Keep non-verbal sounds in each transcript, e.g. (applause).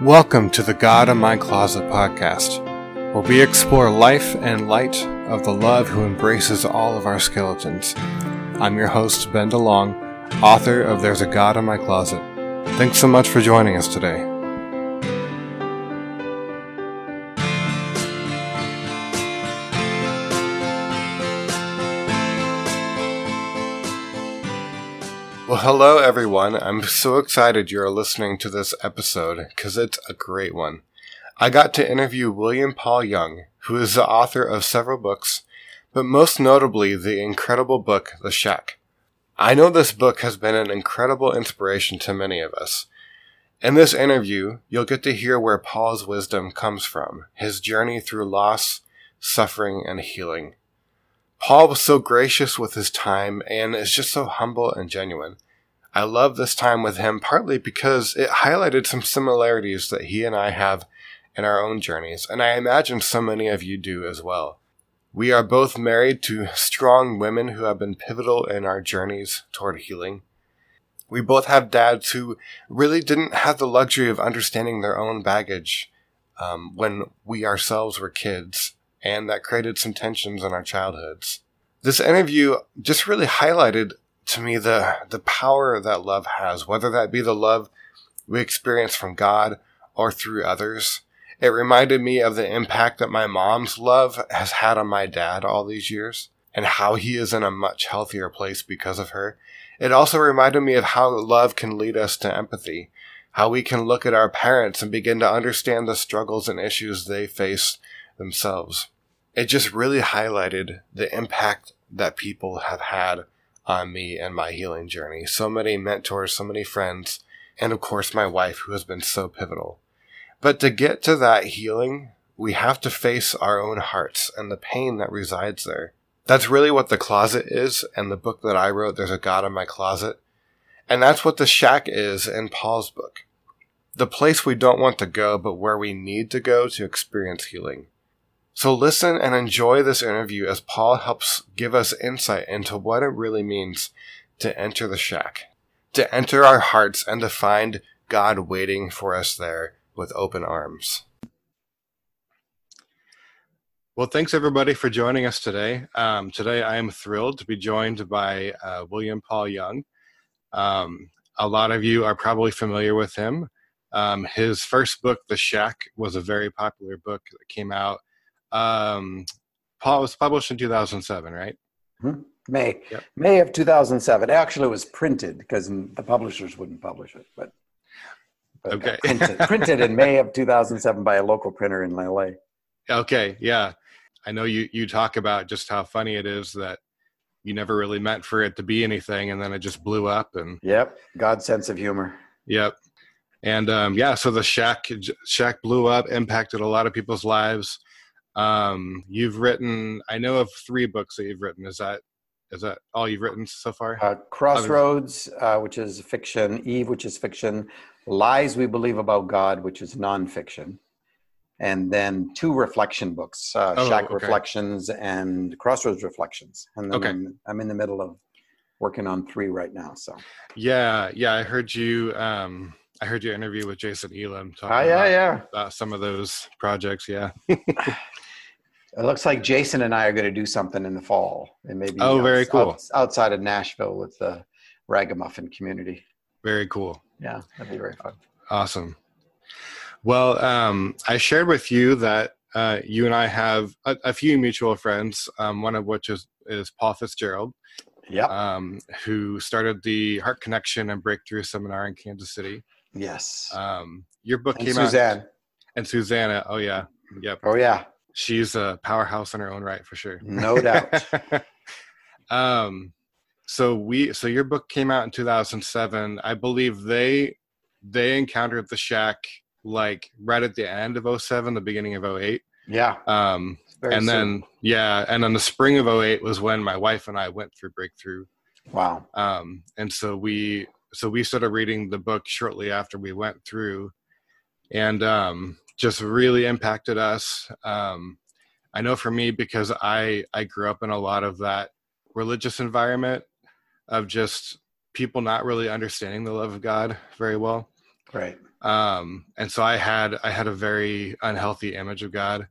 Welcome to the God in My Closet podcast, where we explore life and light of the love who embraces all of our skeletons. I'm your host, Ben DeLong, author of There's a God in My Closet. Thanks so much for joining us today. Hello everyone. I'm so excited you're listening to this episode because it's a great one. I got to interview William Paul Young, who is the author of several books, but most notably the incredible book The Shack. I know this book has been an incredible inspiration to many of us. In this interview, you'll get to hear where Paul's wisdom comes from, his journey through loss, suffering, and healing. Paul was so gracious with his time and is just so humble and genuine. I love this time with him partly because it highlighted some similarities that he and I have in our own journeys, and I imagine so many of you do as well. We are both married to strong women who have been pivotal in our journeys toward healing. We both have dads who really didn't have the luxury of understanding their own baggage um, when we ourselves were kids and that created some tensions in our childhoods. This interview just really highlighted to me the the power that love has, whether that be the love we experience from God or through others. It reminded me of the impact that my mom's love has had on my dad all these years and how he is in a much healthier place because of her. It also reminded me of how love can lead us to empathy, how we can look at our parents and begin to understand the struggles and issues they face themselves. It just really highlighted the impact that people have had on me and my healing journey. So many mentors, so many friends, and of course my wife who has been so pivotal. But to get to that healing, we have to face our own hearts and the pain that resides there. That's really what the closet is, and the book that I wrote, There's a God in My Closet. And that's what the shack is in Paul's book. The place we don't want to go, but where we need to go to experience healing. So listen and enjoy this interview as Paul helps give us insight into what it really means to enter the shack, to enter our hearts and to find God waiting for us there with open arms. Well, thanks everybody for joining us today. Um, today I am thrilled to be joined by uh, William Paul Young. Um, a lot of you are probably familiar with him. Um, his first book, The Shack, was a very popular book that came out um, Paul was published in 2007, right? Mm-hmm. May yep. May of 2007. Actually, it was printed because the publishers wouldn't publish it, but, but okay, (laughs) printed, printed in May of 2007 by a local printer in LA. Okay, yeah, I know you you talk about just how funny it is that you never really meant for it to be anything, and then it just blew up. And yep, God's sense of humor. Yep, and um, yeah, so the shack shack blew up, impacted a lot of people's lives. Um, you've written, I know of three books that you've written. Is that is that all you've written so far? Uh, Crossroads, uh, which is fiction. Eve, which is fiction. Lies We Believe About God, which is nonfiction. And then two reflection books, uh, oh, Shack okay. Reflections and Crossroads Reflections. And then okay. I'm, I'm in the middle of working on three right now. So yeah, yeah, I heard you. Um, I heard your interview with Jason Elam talking oh, yeah, about, yeah. about some of those projects. Yeah. (laughs) It looks like Jason and I are going to do something in the fall, and maybe oh, very cool outside of Nashville with the Ragamuffin community. Very cool. Yeah, that'd be very fun. Awesome. Well, um, I shared with you that uh, you and I have a, a few mutual friends. Um, one of which is is Paul Fitzgerald. Yeah. Um, who started the Heart Connection and Breakthrough Seminar in Kansas City. Yes. Um, your book and came Suzanne. out. And Susanna. Oh yeah. Yep. Oh yeah she's a powerhouse in her own right for sure. No doubt. (laughs) um, so we, so your book came out in 2007. I believe they, they encountered the shack like right at the end of 07, the beginning of 08. Yeah. Um, and soon. then, yeah. And then the spring of 08 was when my wife and I went through breakthrough. Wow. Um, and so we, so we started reading the book shortly after we went through and um just really impacted us. Um, I know for me because I I grew up in a lot of that religious environment of just people not really understanding the love of God very well. Right. Um, and so I had I had a very unhealthy image of God.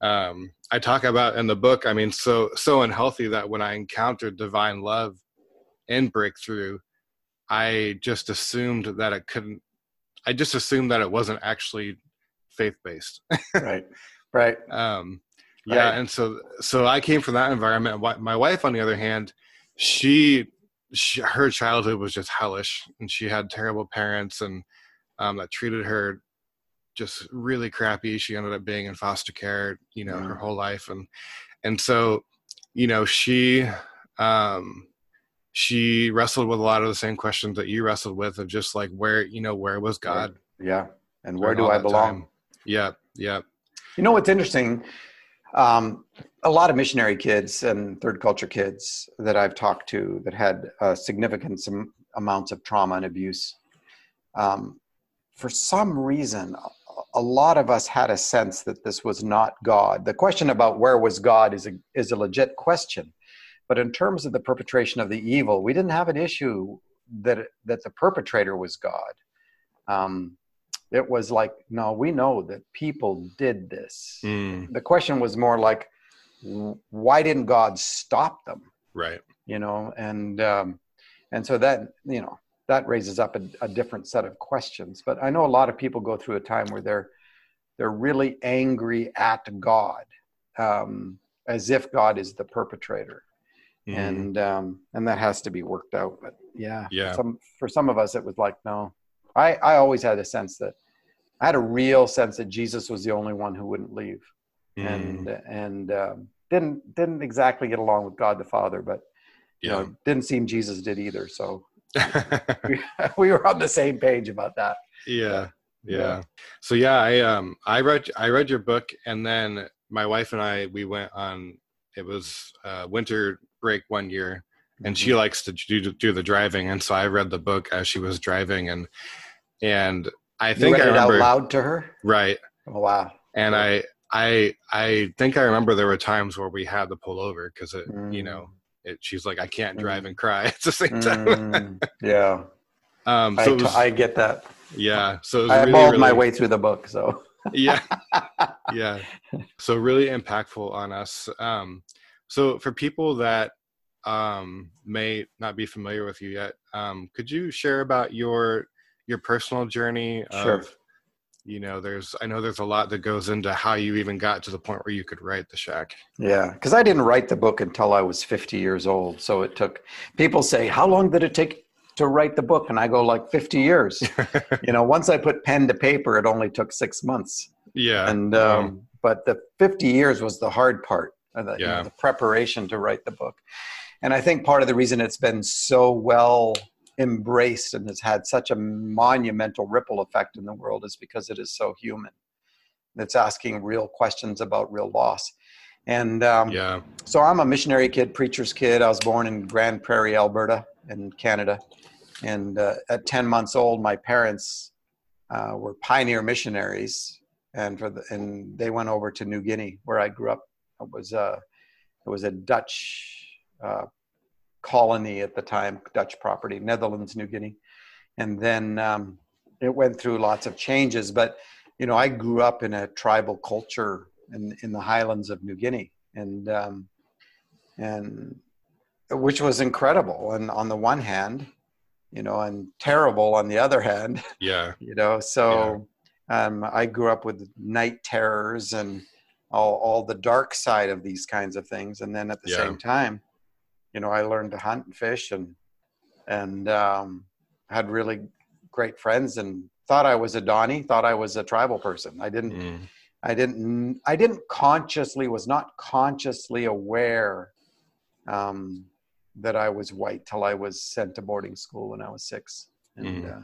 Um, I talk about in the book. I mean, so so unhealthy that when I encountered divine love in breakthrough, I just assumed that it couldn't. I just assumed that it wasn't actually faith based. right. Right. (laughs) Um, yeah, right. and so so I came from that environment. My wife, on the other hand, she, she her childhood was just hellish, and she had terrible parents and um, that treated her just really crappy. She ended up being in foster care, you know, mm. her whole life, and and so you know she um, she wrestled with a lot of the same questions that you wrestled with of just like where you know where was God? Yeah, and where do I belong? Time. Yeah, yeah. You know what's interesting? Um, a lot of missionary kids and third culture kids that I've talked to that had uh, significant some amounts of trauma and abuse. Um, for some reason, a lot of us had a sense that this was not God. The question about where was God is a, is a legit question. But in terms of the perpetration of the evil, we didn't have an issue that, that the perpetrator was God. Um, it was like, no, we know that people did this. Mm. The question was more like, why didn't God stop them? Right. You know, and um, and so that you know that raises up a, a, different set of questions. But I know a lot of people go through a time where they're they're really angry at God, um, as if God is the perpetrator, mm. and um, and that has to be worked out. But yeah, yeah. Some, for some of us, it was like no. I I always had a sense that I had a real sense that Jesus was the only one who wouldn't leave, mm. and and um, didn't didn't exactly get along with God the Father, but you know didn't seem Jesus did either. So (laughs) we, (laughs) we were on the same page about that. Yeah, yeah. Yeah. So yeah, I um I read I read your book and then my wife and I we went on it was uh, winter break one year and mm-hmm. she likes to do do the driving and so I read the book as she was driving and and I think I remember out loud to her. Right. Oh, wow. And I I I think I remember there were times where we had to pull over because it mm. you know it, she's like I can't drive mm. and cry (laughs) at the same time. mm. Yeah. (laughs) Um. So I, was, I get that. Yeah. So I really, really, my way through the book. So. Yeah. (laughs) Yeah. So really impactful on us. Um. So for people that um may not be familiar with you yet, um, could you share about your your personal journey of sure. you know there's i know there's a lot that goes into how you even got to the point where you could write the shack yeah because i didn't write the book until i was 50 years old so it took people say how long did it take to write the book and i go like 50 years (laughs) you know once i put pen to paper it only took six months yeah and um, but the 50 years was the hard part uh, the, yeah. You know, the preparation to write the book and i think part of the reason it's been so well embraced and has had such a monumental ripple effect in the world is because it is so human. It's asking real questions about real loss. And um, yeah. so I'm a missionary kid, preacher's kid. I was born in Grande Prairie, Alberta, in Canada. And uh, at 10 months old, my parents uh, were pioneer missionaries, and for the, and they went over to New Guinea, where I grew up. It was a it was a Dutch uh, colony at the time, Dutch property, Netherlands, New Guinea. And then um, it went through lots of changes. But, you know, I grew up in a tribal culture in, in the highlands of New Guinea. And, um, and which was incredible. And on the one hand, you know, and terrible on the other hand. (laughs) Yeah. you know, so yeah. um, I grew up with night terrors and all, all the dark side of these kinds of things. And then at the yeah. same time, you know, I learned to hunt and fish and and um, had really great friends and thought I was a Dani, thought I was a tribal person. I didn't, mm. I didn't, I didn't consciously was not consciously aware um, that I was white till I was sent to boarding school when I was six. And mm. uh,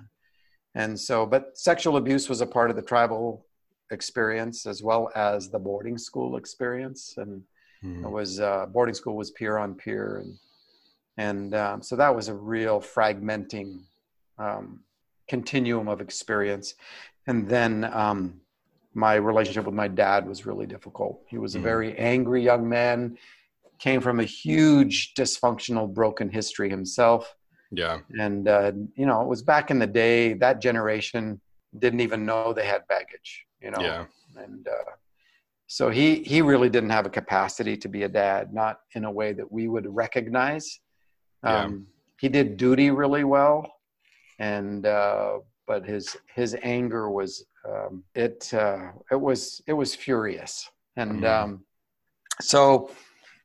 and so, but sexual abuse was a part of the tribal experience as well as the boarding school experience and Mm. It was uh, boarding school was peer on peer, and and um, so that was a real fragmenting um, continuum of experience. And then um, my relationship with my dad was really difficult. He was a mm. very angry young man, came from a huge dysfunctional, broken history himself, Yeah. And, uh, you know, it was back in the day, that generation didn't even know they had baggage, you know? Yeah. And uh, so he, he really didn't have a capacity to be a dad, not in a way that we would recognize. Um, yeah. He did duty really well. And, uh, but his, his anger was, um, it, uh, it was, it was furious. And mm. um, so,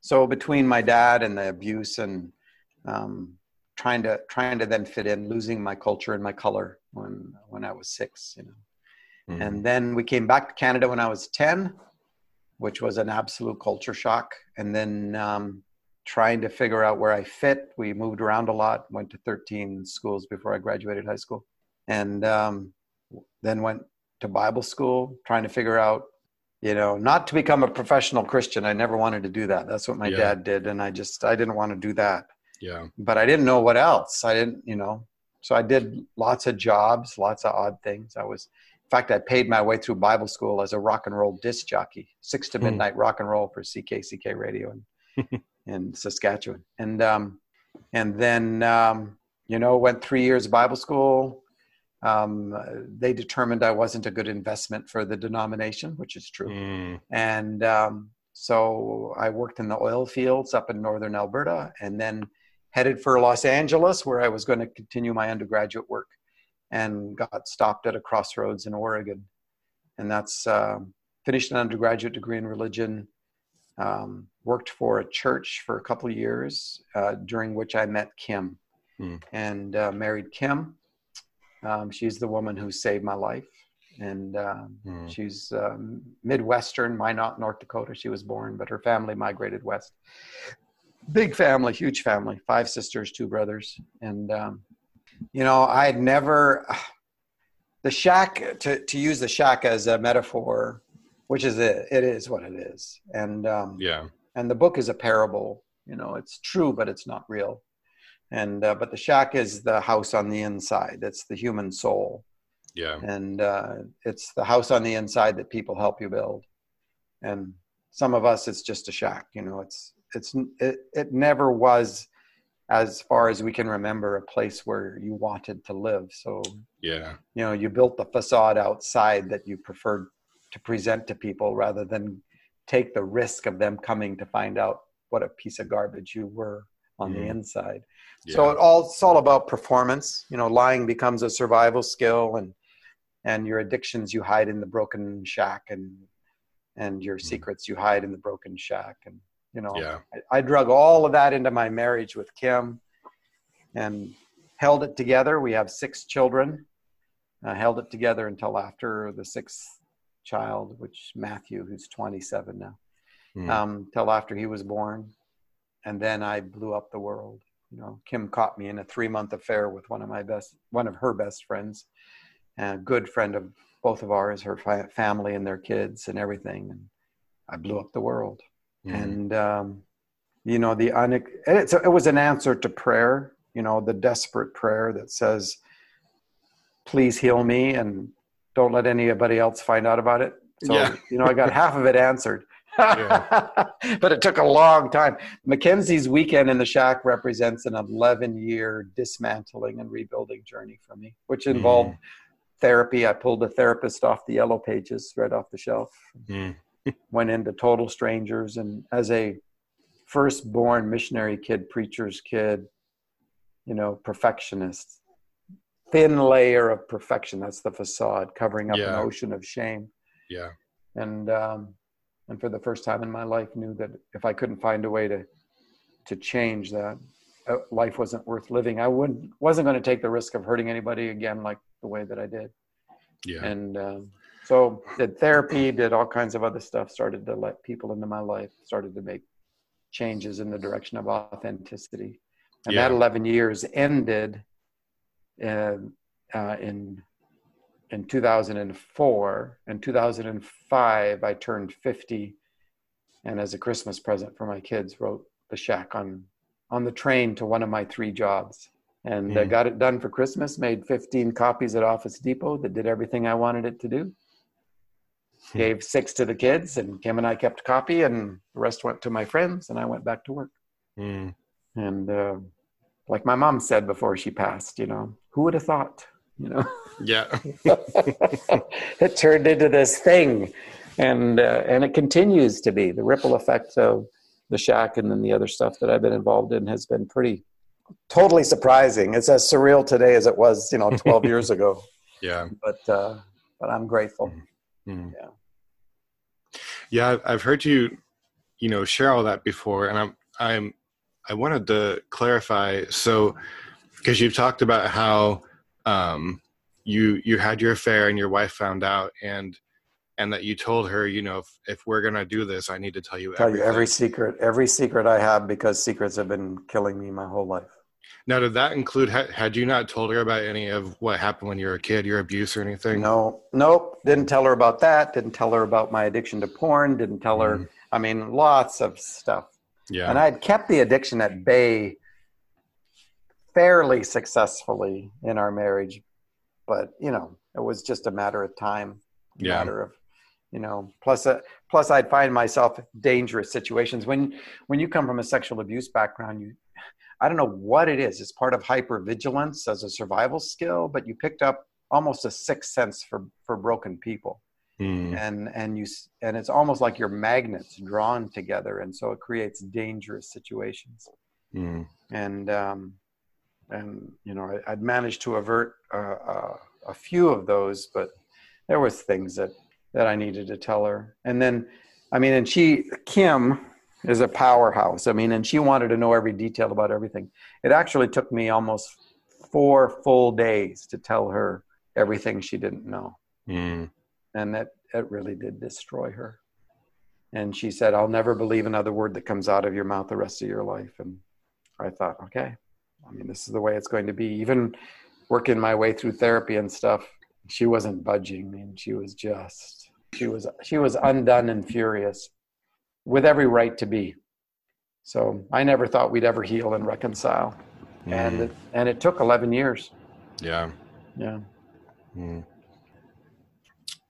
so between my dad and the abuse and um, trying to trying to then fit in, losing my culture and my color when when I was six, you know. Mm-hmm. And then we came back to Canada when I was ten, which was an absolute culture shock. And then um, trying to figure out where I fit. We moved around a lot. Went to thirteen schools before I graduated high school, and um, then went to Bible school, trying to figure out you know not to become a professional christian i never wanted to do that that's what my yeah. dad did and i just i didn't want to do that yeah. But I didn't know what else. I didn't, you know. So I did lots of jobs, lots of odd things. I was, in fact, I paid my way through Bible school as a rock and roll disc jockey, six to hmm. midnight mm. rock and roll for CKCK radio in, (laughs) in Saskatchewan. And, um, and then, um, you know, went three years of Bible school. Um, they determined I wasn't a good investment for the denomination, which is true. Mm. And um, so I worked in the oil fields up in northern Alberta, and then headed for Los Angeles, where I was going to continue my undergraduate work, and got stopped at a crossroads in Oregon. And that's uh, finished an undergraduate degree in religion. Um, worked for a church for a couple of years, uh, during which I met Kim, hmm. and uh, married Kim. Um, she's the woman who saved my life, and hmm. she's um, Midwestern, Minot, North Dakota. She was born, but her family migrated west big family, huge family, five sisters, two brothers. And, um, you know, I had never, (sighs) the shack, to, to use the shack as a metaphor, which is it, it is what it is. And, um, yeah. And the book is a parable, you know, it's true, but it's not real. And, uh, but the shack is the house on the inside. It's the human soul. Yeah. And, uh, it's the house on the inside that people help you build. And some of us, it's just a shack, you know, it's, it's it, it never was as far as we can remember a place where you wanted to live so yeah you know you built the facade outside that you preferred to present to people rather than take the risk of them coming to find out what a piece of garbage you were on mm. the inside yeah. so it all it's all about performance you know lying becomes a survival skill and and your addictions you hide in the broken shack and and your mm. secrets you hide in the broken shack and you know, yeah. I, I drug all of that into my marriage with Kim and held it together. We have six children. I held it together until after the sixth child, which Matthew, who's 27 now, mm. um, till after he was born. And then I blew up the world. You know, Kim caught me in a three month affair with one of my best, one of her best friends, and a good friend of both of ours, her family and their kids and everything. And I blew up the world mm. and um, you know the un- it was an answer to prayer you know the desperate prayer that says please heal me and don't let anybody else find out about it so yeah. you know i got half of it answered (laughs) but it took a long time. Mackenzie's weekend in the shack represents an 11 year dismantling and rebuilding journey for me which involved mm. therapy. I pulled a therapist off the yellow pages right off the shelf. Mm. (laughs) Went into total strangers and as a firstborn missionary kid preacher's kid you know perfectionist thin layer of perfection. That's the facade covering up yeah. an ocean of shame. Yeah. And um and for the first time in my life knew that if i couldn't find a way to to change that uh, life wasn't worth living i wouldn't wasn't going to take the risk of hurting anybody again like the way that i did yeah and um, so did therapy, did all kinds of other stuff, started to let people into my life, started to make changes in the direction of authenticity. And yeah. that 11 years ended in, uh, in, in 2004. and 2005, I turned 50. And as a Christmas present for my kids, wrote The Shack on, on the train to one of my three jobs and mm. uh, got it done for Christmas. Made 15 copies at Office Depot that did everything I wanted it to do. Hmm. gave six to the kids, and Kim and I kept a copy, and the rest went to my friends, and I went back to work. Mm. And uh, like my mom said before she passed, you know, who would have thought, you know? Yeah. (laughs) it turned into this thing. And, uh, and it continues to be the ripple effect of the shack and then the other stuff that I've been involved in has been pretty, totally surprising. It's as surreal today as it was, you know, 12 (laughs) years ago. Yeah. But, uh, but I'm grateful. Mm-hmm. Yeah. Yeah. I've heard you, you know, share all that before and I'm, I'm, I wanted to clarify. So, because you've talked about how um, you you had your affair and your wife found out, and and that you told her, you know, if, if we're gonna do this, I need to tell you tell everything. you every secret, every secret I have, because secrets have been killing me my whole life. Now, did that include? Had you not told her about any of what happened when you were a kid, your abuse or anything? No, nope. Didn't tell her about that. Didn't tell her about my addiction to porn. Didn't tell her. Mm. I mean, lots of stuff. Yeah. And I had kept the addiction at bay fairly successfully in our marriage, but you know, it was just a matter of time, yeah. matter of you know plus uh, plus i'd find myself dangerous situations when when you come from a sexual abuse background you i don't know what it is it's part of hypervigilance as a survival skill but you picked up almost a sixth sense for for broken people mm. and and you and it's almost like your magnets drawn together and so it creates dangerous situations mm. and um and you know I, would managed to avert uh, uh, a few of those but there was things that that i needed to tell her. And then i mean and she kim is a powerhouse. I mean and she wanted to know every detail about everything. It actually took me almost four full days to tell her everything she didn't know. Mm. And that it really did destroy her. And she said i'll never believe another word that comes out of your mouth the rest of your life. And i thought okay i mean this is the way it's going to be. Even working my way through therapy and stuff she wasn't budging I mean, she was just she was she was undone and furious with every right to be. So i never thought we'd ever heal and reconcile. Mm. and it, and it took 11 years. Yeah. Yeah. Mm.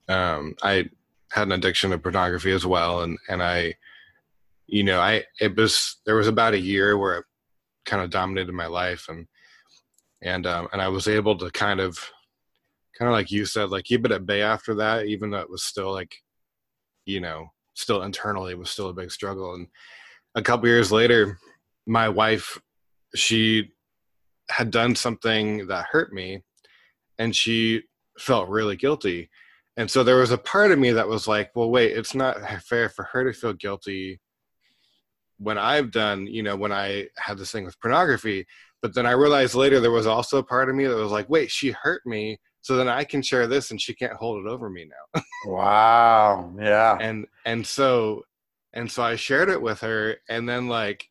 Um, I had an addiction to pornography as well, and and I, you know, I it was there was about a year where kind of dominated my life, and and um, and I was able to kind of, kind of like you said, like keep it at bay after that, even though it was still like, you know, still internally it was still a big struggle, and a couple years later, my wife, she had done something that hurt me, and she felt really guilty. And so there was a part of me that was like, well, wait, it's not fair for her to feel guilty when I've done, you know, when I had this thing with pornography. But then I realized later there was also a part of me that was like, wait, she hurt me. So then I can share this and she can't hold it over me now. (laughs) wow. Yeah. And and so and so I shared it with her and then like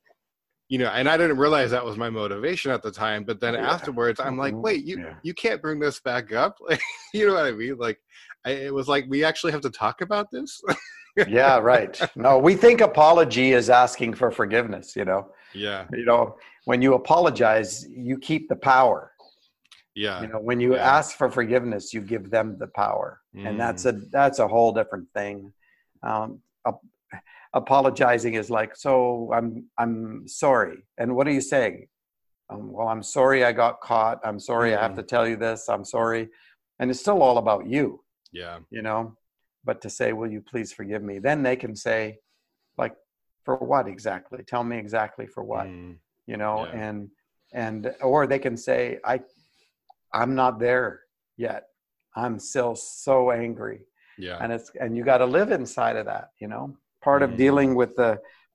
you know, and I didn't realize that was my motivation at the time. But then yeah. afterwards, I'm like, mm-hmm. wait, you yeah. you can't bring this back up. Like, (laughs) you know what I mean? Like, I, it was like we actually have to talk about this. (laughs) yeah, right. No, we think apology is asking for forgiveness. You know. Yeah. You know, when you apologize, you keep the power. Yeah. You know, when you yeah. ask for forgiveness, you give them the power, mm. and that's a Mm. that's a whole different thing. Um, ap- apologizing is like, so I'm I'm sorry, and what are you saying? Um, well, I'm sorry I got caught. I'm sorry Mm. I have to tell you this. I'm sorry, and it's still all about you Yeah. you know but to say will you please forgive me then they can say like for what exactly tell me exactly for what Mm. you know Yeah. and and or they can say i i'm not there yet i'm still so angry Yeah. and it's and you got to live inside of that you know part Mm. of dealing with the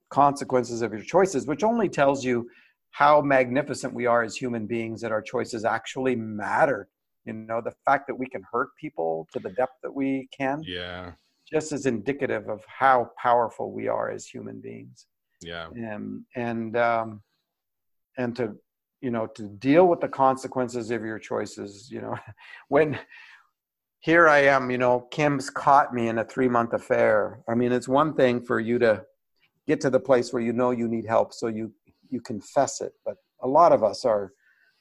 consequences of your choices which only tells you how magnificent we are as human beings that our choices actually matter you know the fact that we can hurt people to the depth that we can yeah. just as indicative of how powerful we are as human beings Yeah. and and um and to you know to deal with the consequences of your choices you know (laughs) when here i am you know kim's caught me in a three month affair i mean it's one thing for you to get to the place where you know you need help so you you confess it but a lot of us are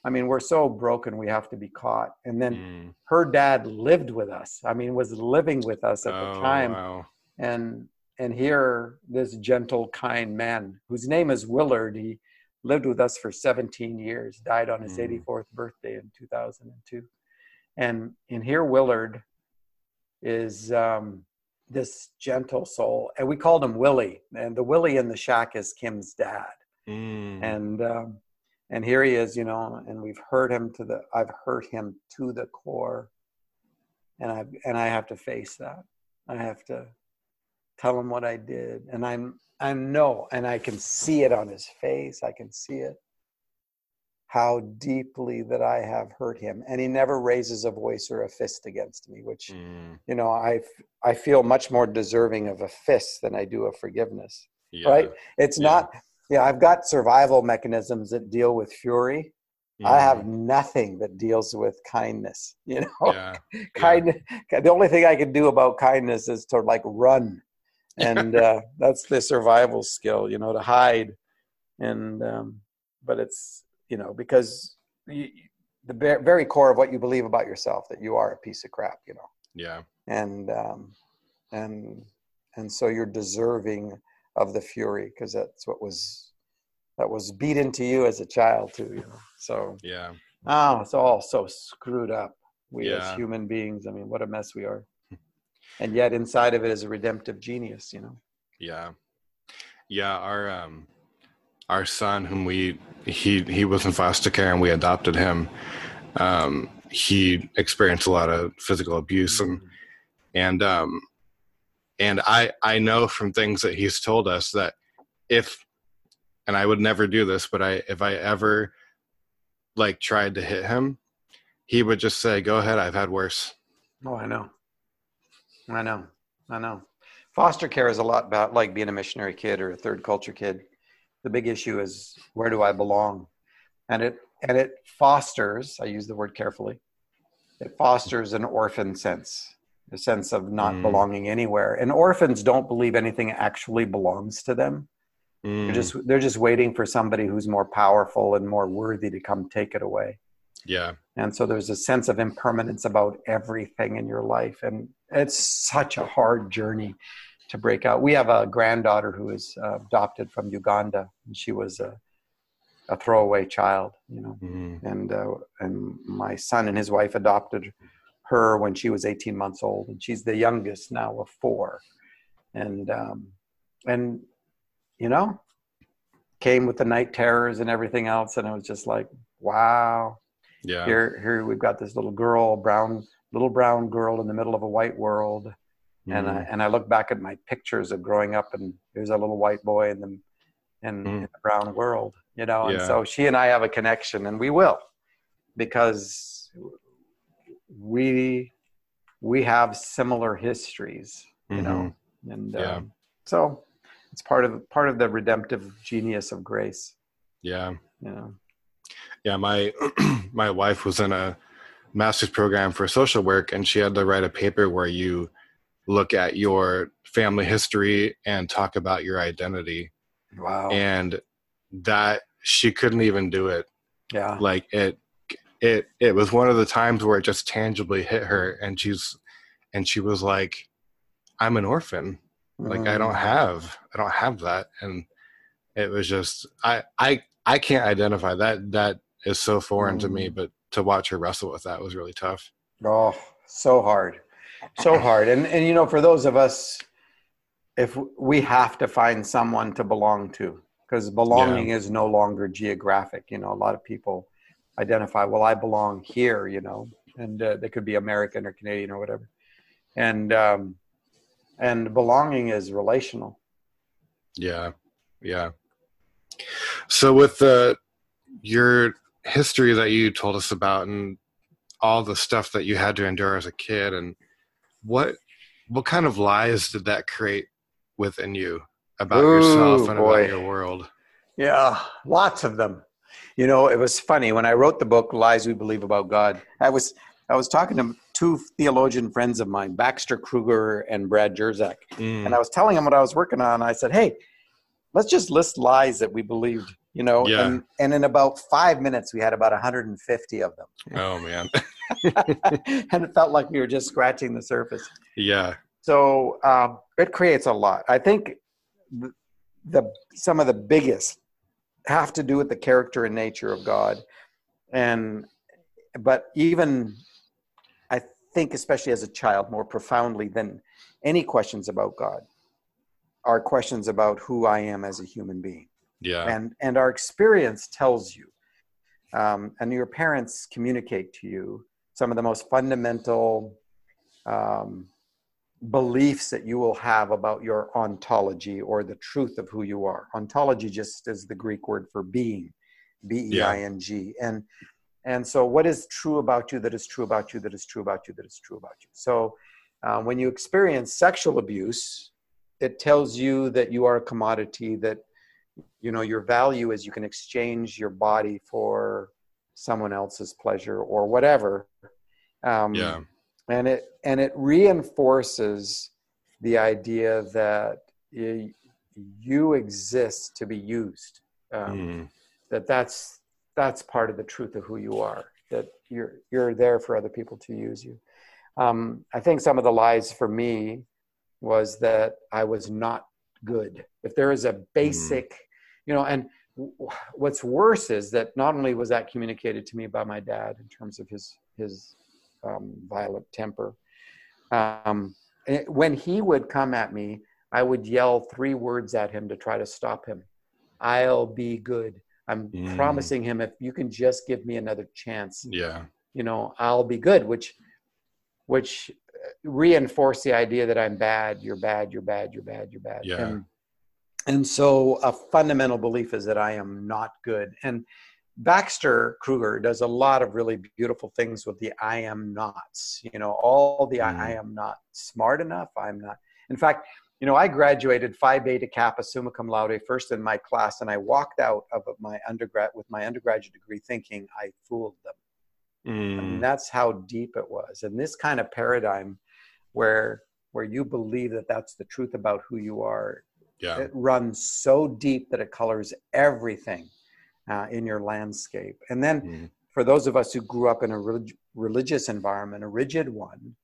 i mean we're so broken we have to be caught and then Mm. her dad lived with us i mean was living with us at Oh, the time Wow. and and here this gentle kind man whose name is willard he lived with us for 17 years, died on his mm. 84th birthday in 2002. And, and here Willard is um, this gentle soul. And we called him Willie. And the Willie in the shack is Kim's dad. Mm. And, um, and here he is, you know, and we've hurt him to the, I've hurt him to the core. And I, and I have to face that. I have to tell him what I did. And I'm, I know, and I can see it on his face. I can see it. How deeply that I have hurt him, and he never raises a voice or a fist against me. Which, mm. you know, I I feel much more deserving of a fist than I do of forgiveness. Yeah. Right? It's yeah. not. Yeah, I've got survival mechanisms that deal with fury. Mm. I have mm-hmm. nothing that deals with kindness. (laughs) You know, yeah. kind. The only thing I can do about kindness is to like run (laughs) and uh, that's the survival skill, you know, to hide. And um, but it's you know because you, the very core of what you believe about yourself that you are a piece of crap, you know. Yeah. And um, and and so you're deserving of the fury because that's what was that was beat into you as a child too, you know. So yeah. Oh, it's all so screwed up. We yeah. as human beings. I mean, what a mess we are and yet inside of it is a redemptive genius you know yeah yeah our um our son whom we he he was in foster care and we adopted him um he experienced a lot of physical abuse and and um and i i know from things that he's told us that if and i would never do this but i if i ever like tried to hit him he would just say go ahead i've had worse oh i know I know. I know. Foster care is a lot about like being a missionary kid or a third culture kid. The big issue is where do I belong? And it and it fosters, I use the word carefully, it fosters an orphan sense, a sense of not mm. belonging anywhere. And orphans don't believe anything actually belongs to them. Mm. They're just they're just waiting for somebody who's more powerful and more worthy to come take it away. Yeah. And so there's a sense of impermanence about everything in your life. And it's such a hard journey to break out. We have a granddaughter who is uh, adopted from Uganda, and she was a, a throwaway child, you know. Mm-hmm. And uh, and my son and his wife adopted her when she was 18 months old, and she's the youngest now of four. And um, and you know, came with the night terrors and everything else, and it was just like, wow, yeah. Here, here we've got this little girl, brown, little brown girl in the middle of a white world, mm. and I, mm. and I look back at my pictures of growing up, and there's a little white boy in the in, mm. in the brown world, you know. And so she and I have a connection, and we will, because we we have similar histories, you mm-hmm. know, and yeah. um, so it's part of part of the redemptive genius of grace. Yeah. You know yeah my (clears throat) my wife was in a master's program for social work and she had to write a paper where you look at your family history and talk about your identity wow and that she couldn't even do it yeah like it it it was one of the times where it just tangibly hit her and she's and she was like i'm an orphan like i don't mm. have i don't have that and it was just i i i can't identify that that is so foreign mm. to me, mm. but to watch her wrestle with that was really tough. Oh, so hard. So hard. And and you know, for those of us if we have to find someone to belong to because belonging yeah. is no longer geographic, you know, a lot of people identify, well, I belong here, you know, and uh, they could be American or Canadian or whatever. And um and belonging is relational. Yeah. Yeah. So with the your history that you told us about and all the stuff that you had to endure as a kid and what what kind of lies did that create within you about Ooh, yourself and boy. about your world yeah lots of them you know it was funny when i wrote the book lies we believe about god i was i was talking to two theologian friends of mine baxter kruger and brad jersak mm. and i was telling them what i was working on i said hey let's just list lies that we believed you know? Yeah. and, and in about five minutes we had about 150 of them. Oh man. (laughs) And it felt like we were just scratching the surface. Yeah. So um, it creates a lot. I think the, the some of the biggest have to do with the character and nature of God. And but even I think, especially as a child, more profoundly than any questions about God, are questions about who I am as a human being. Yeah. And and our experience tells you, um, and your parents communicate to you some of the most fundamental um, beliefs that you will have about your ontology or the truth of who you are. Ontology just is the Greek word for being, B E I N G. Yeah. And and so, what is true about you that is true about you that is true about you that is true about you? So, uh, when you experience sexual abuse, it tells you that you are a commodity, that you know your value is you can exchange your body for someone else's pleasure or whatever. Um, yeah and it and it reinforces the idea that you exist to be used um, mm. that that's that's part of the truth of who you are that you're you're there for other people to use you um, i think some of the lies for me was that i was not good if there is a basic mm. you know and what's worse is that not only was that communicated to me by my dad in terms of his his um, violent temper. Um, when he would come at me, I would yell three words at him to try to stop him. I'll be good. I'm mm. promising him if you can just give me another chance. Yeah. You know, I'll be good, which which reinforce the idea that I'm bad, you're bad, you're bad, you're bad, you're bad. Yeah. And, and so a fundamental belief is that I am not good. And Baxter Kruger does a lot of really beautiful things with the I am nots. You know, all the mm. I, I, am not smart enough. I'm not. In fact, you know, I graduated Phi Beta Kappa summa cum laude first in my class, and I walked out of my undergrad with my undergraduate degree thinking I fooled them. Mm. And that's how deep it was. And this kind of paradigm, where where you believe that that's the truth about who you are, yeah. it runs so deep that it colors everything uh, in your landscape. And then mm. for those of us who grew up in a relig- religious environment, a rigid one,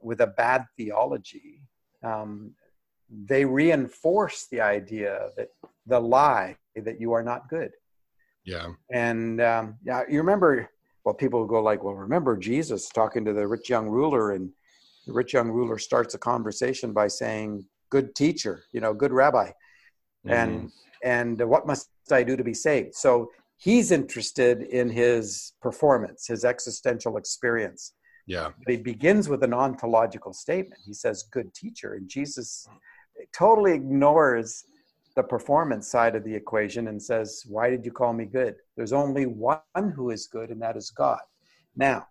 with a bad theology, um, they reinforce the idea that the lie that you are not good. Yeah. And um, yeah, you remember, well, people go like, well, remember Jesus talking to the rich young ruler, and the rich young ruler starts a conversation by saying, "Good teacher, you know, good rabbi," mm-hmm. and and what must I do to be saved? So he's interested in his performance, his existential experience. Yeah. But he begins with an ontological statement. He says, Good teacher. And Jesus totally ignores the performance side of the equation and says, Why did you call me good? There's only one who is good, and that is God. Now,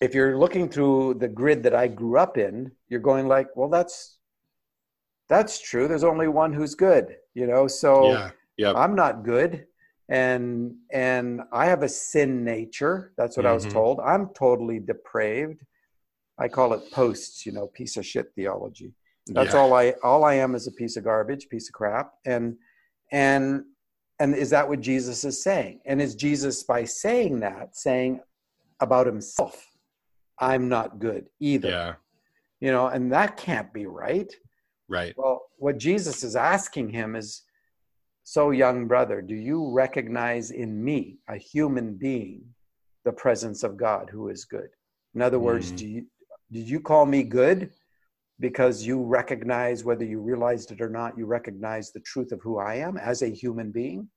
if you're looking through the grid that I grew up in, you're going like, well, that's that's true. There's only one who's good, you know. So yeah, yep. I'm not good, and and I have a sin nature. That's what mm-hmm. I was mm-hmm. told. I'm totally depraved. I call it posts, you know, piece of shit theology. That's yeah. all I all I am is a piece of garbage, piece of crap. And and and is that what Jesus is saying? And is Jesus by saying that saying about himself, I'm not good either. Yeah. You know, and that can't be right. Right. Well, what Jesus is asking him is, so young brother, do you recognize in me, a human being, the presence of God who is good? In other words, mm. do you did you call me good because you recognize whether you realized it or not, you recognize the truth of who I am as a human being?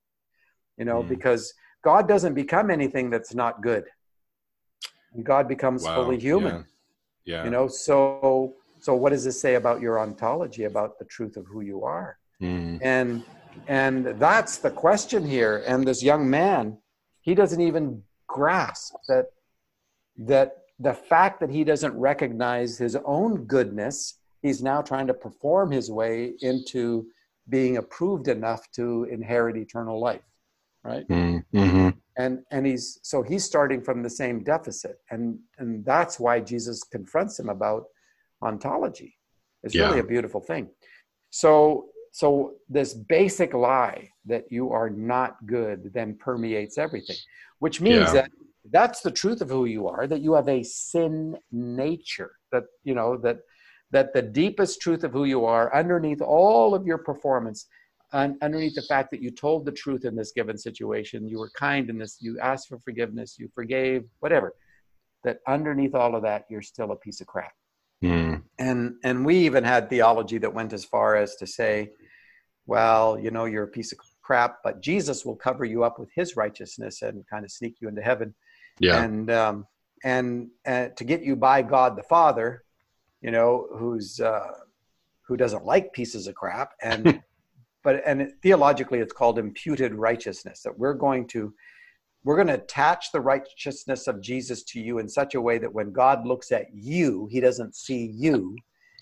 You know, mm. because God doesn't become anything that's not good. God becomes wow. fully human. Yeah. yeah. You know, so so what does this say about your ontology, about the truth of who you are? Mm. And and that's the question here. And this young man, he doesn't even grasp that that the fact that he doesn't recognize his own goodness, he's now trying to perform his way into being approved enough to inherit eternal life, right? Mm-hmm. And and he's so he's starting from the same deficit, and and that's why Jesus confronts him about ontology. It's yeah. really a beautiful thing. So so this basic lie that you are not good then permeates everything, which means yeah. that that's the truth of who you are that you have a sin nature that you know that that the deepest truth of who you are underneath all of your performance un, underneath the fact that you told the truth in this given situation, you were kind in this, you asked for forgiveness, you forgave, whatever, that underneath all of that, you're still a piece of crap. Mm. And and we even had theology that went as far as to say, well, you know, you're a piece of crap, but Jesus will cover you up with His righteousness and kind of sneak you into heaven. Yeah. And um, and uh, to get you by God the Father, you know, who's uh, who doesn't like pieces of crap, and (laughs) but and it, theologically, it's called imputed righteousness. That we're going to we're going to attach the righteousness of Jesus to you in such a way that when God looks at you, he doesn't see you.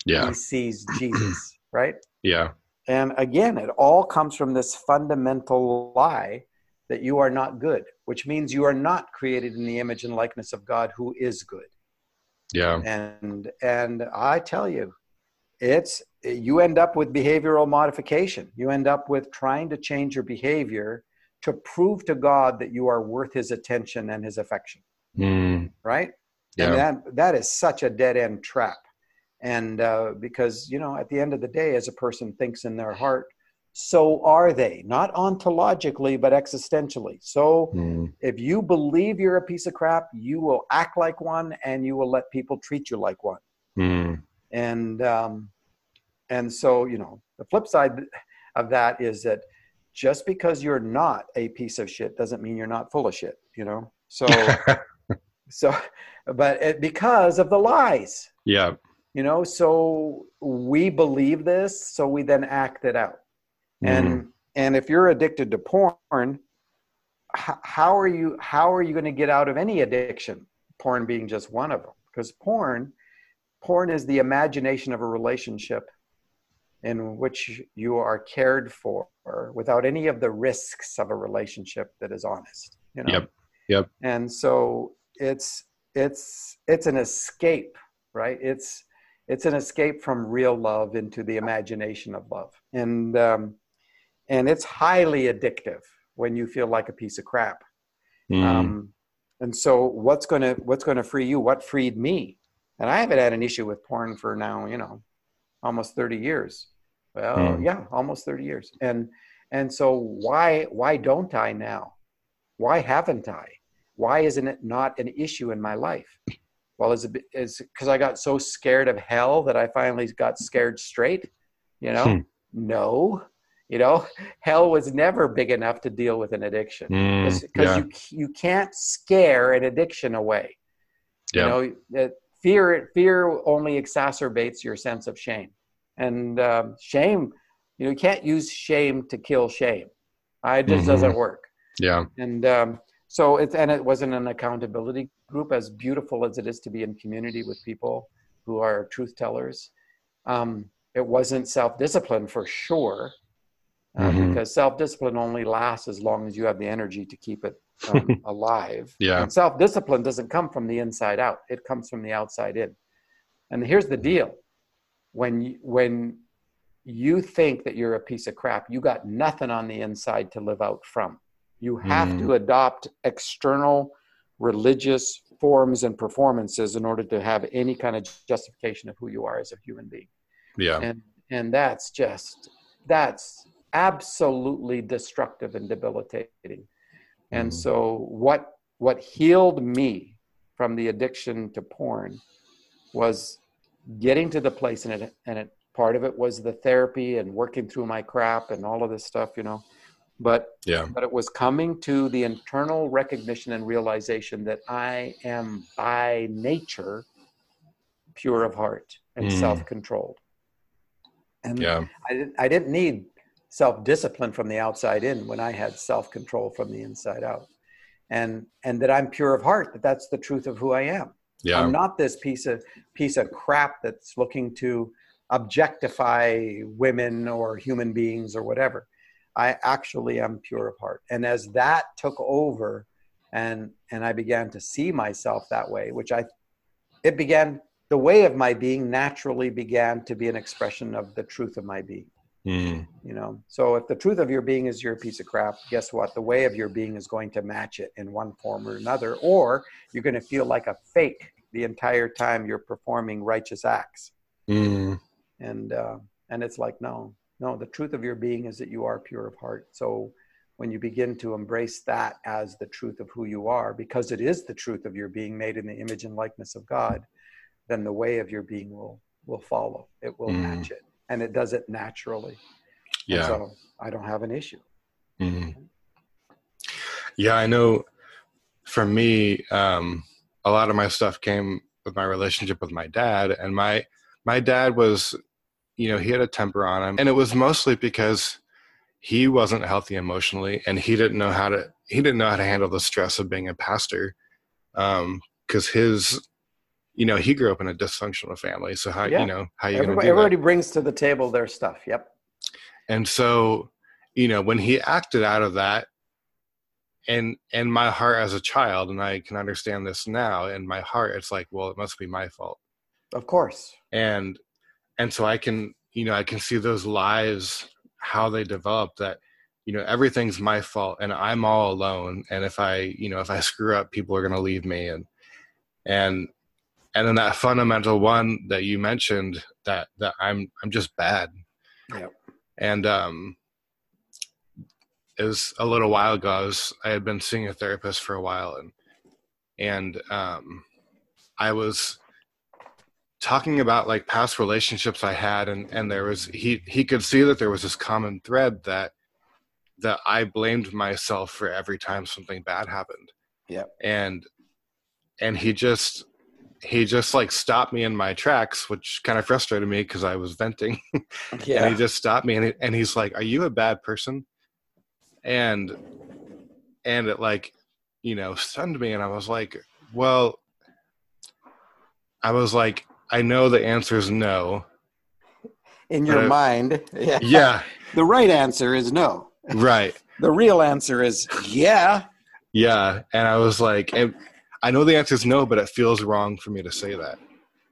Yeah. He sees Jesus, (clears throat) right? Yeah. And again, it all comes from this fundamental lie that you are not good, which means you are not created in the image and likeness of God who is good. Yeah. And and I tell you, it's you end up with behavioral modification. You end up with trying to change your behavior to prove to God that you are worth his attention and his affection. Mm. Right? Yeah. And that, that is such a dead end trap. And uh, because, you know, at the end of the day, as a person thinks in their heart, so are they, not ontologically, but existentially. So mm. if you believe you're a piece of crap, you will act like one and you will let people treat you like one. Mm. And, um, and so, you know, the flip side of that is that just because you're not a piece of shit doesn't mean you're not full of shit you know? So (laughs) so but it, because of the lies. Yeah. You know so we believe this so we then act it out. Mm. and and if you're addicted to porn how are you how are you going to get out of any addiction porn being just one of them because porn porn is the imagination of a relationship in which you are cared for without any of the risks of a relationship that is honest you know? Yep. Yep. And so it's it's it's an escape right? It's it's an escape from real love into the imagination of love. And um and it's highly addictive when you feel like a piece of crap. Mm. um and so what's going to what's going to free you? What freed me? And i haven't had an issue with porn for now you know almost 30 years well, mm. yeah, almost 30 years. And and so why why don't I now? Why haven't I? Why isn't it not an issue in my life? Well, is it is because I got so scared of hell that I finally got scared straight? You know, hmm. no. You know, (laughs) hell was never big enough to deal with an addiction because mm, yeah. you you can't scare an addiction away. Yeah. You know, fear fear only exacerbates your sense of shame and um, shame you know you can't use shame to kill shame. It just mm-hmm. doesn't work. Yeah. And um, so it and it wasn't an accountability group as beautiful as it is to be in community with people who are truth tellers. Um, it wasn't self-discipline for sure uh, mm-hmm. because self-discipline only lasts as long as you have the energy to keep it um, (laughs) alive. Yeah. And self-discipline doesn't come from the inside out. It comes from the outside in. And here's the deal when when you think that you're a piece of crap, you got nothing on the inside to live out from. You have mm. to adopt external religious forms and performances in order to have any kind of justification of who you are as a human being. Yeah. And and that's just that's absolutely destructive and debilitating. And mm. so what what healed me from the addiction to porn was getting to the place and it and it part of it was the therapy and working through my crap and all of this stuff you know. But yeah. but it was coming to the internal recognition and realization that i am by nature pure of heart and mm. self-controlled. And yeah. I didn't i didn't need self-discipline from the outside in when i had self-control from the inside out. And and that i'm pure of heart that that's the truth of who i am yeah. I'm not this piece of piece of crap that's looking to objectify women or human beings or whatever. I actually am pure of heart. And as that took over and and I began to see myself that way, which I it began the way of my being naturally began to be an expression of the truth of my being. Mm. You know, so if the truth of your being is you're a piece of crap, guess what? The way of your being is going to match it in one form or another, or you're going to feel like a fake the entire time you're performing righteous acts. Mm. And uh, and it's like, no, no, the truth of your being is that you are pure of heart. So when you begin to embrace that as the truth of who you are, because it is the truth of your being made in the image and likeness of God, then the way of your being will will follow. It will mm. match it, and it does it naturally. Yeah. So I don't have an issue. Mm. Yeah, I know. For me, um, a lot of my stuff came with my relationship with my dad, and my my dad was, you know, he had a temper on him, and it was mostly because he wasn't healthy emotionally and he didn't know how to he didn't know how to handle the stress of being a pastor um because his you know he grew up in a dysfunctional family so how yeah. you know how you everybody, everybody brings to the table their stuff yep. And so you know when he acted out of that and and my heart as a child and i can understand this now in my heart it's like well it must be my fault. Of course. And and so i can you know i can see those lies how they develop that you know everything's my fault and i'm all alone and if i you know if i screw up people are going to leave me and and and then that fundamental one that you mentioned that that i'm i'm just bad yeah and um it was a little while ago i was i had been seeing a therapist for a while and and um i was talking about like past relationships I had and and there was he he could see that there was this common thread that that I blamed myself for every time something bad happened. Yeah. And and he just he just like stopped me in my tracks, which kind of frustrated me because I was venting. yeah. (laughs) and he just stopped me and he, and he's like, "Are you a bad person?" And and it like, you know, stunned me and I was like, "Well, I was like, I know the answer is no. In your mind, yeah. yeah. (laughs) The right answer is no. Right. (laughs) the real answer is yeah. Yeah, and I was like, I know the answer is no, but it feels wrong for me to say that.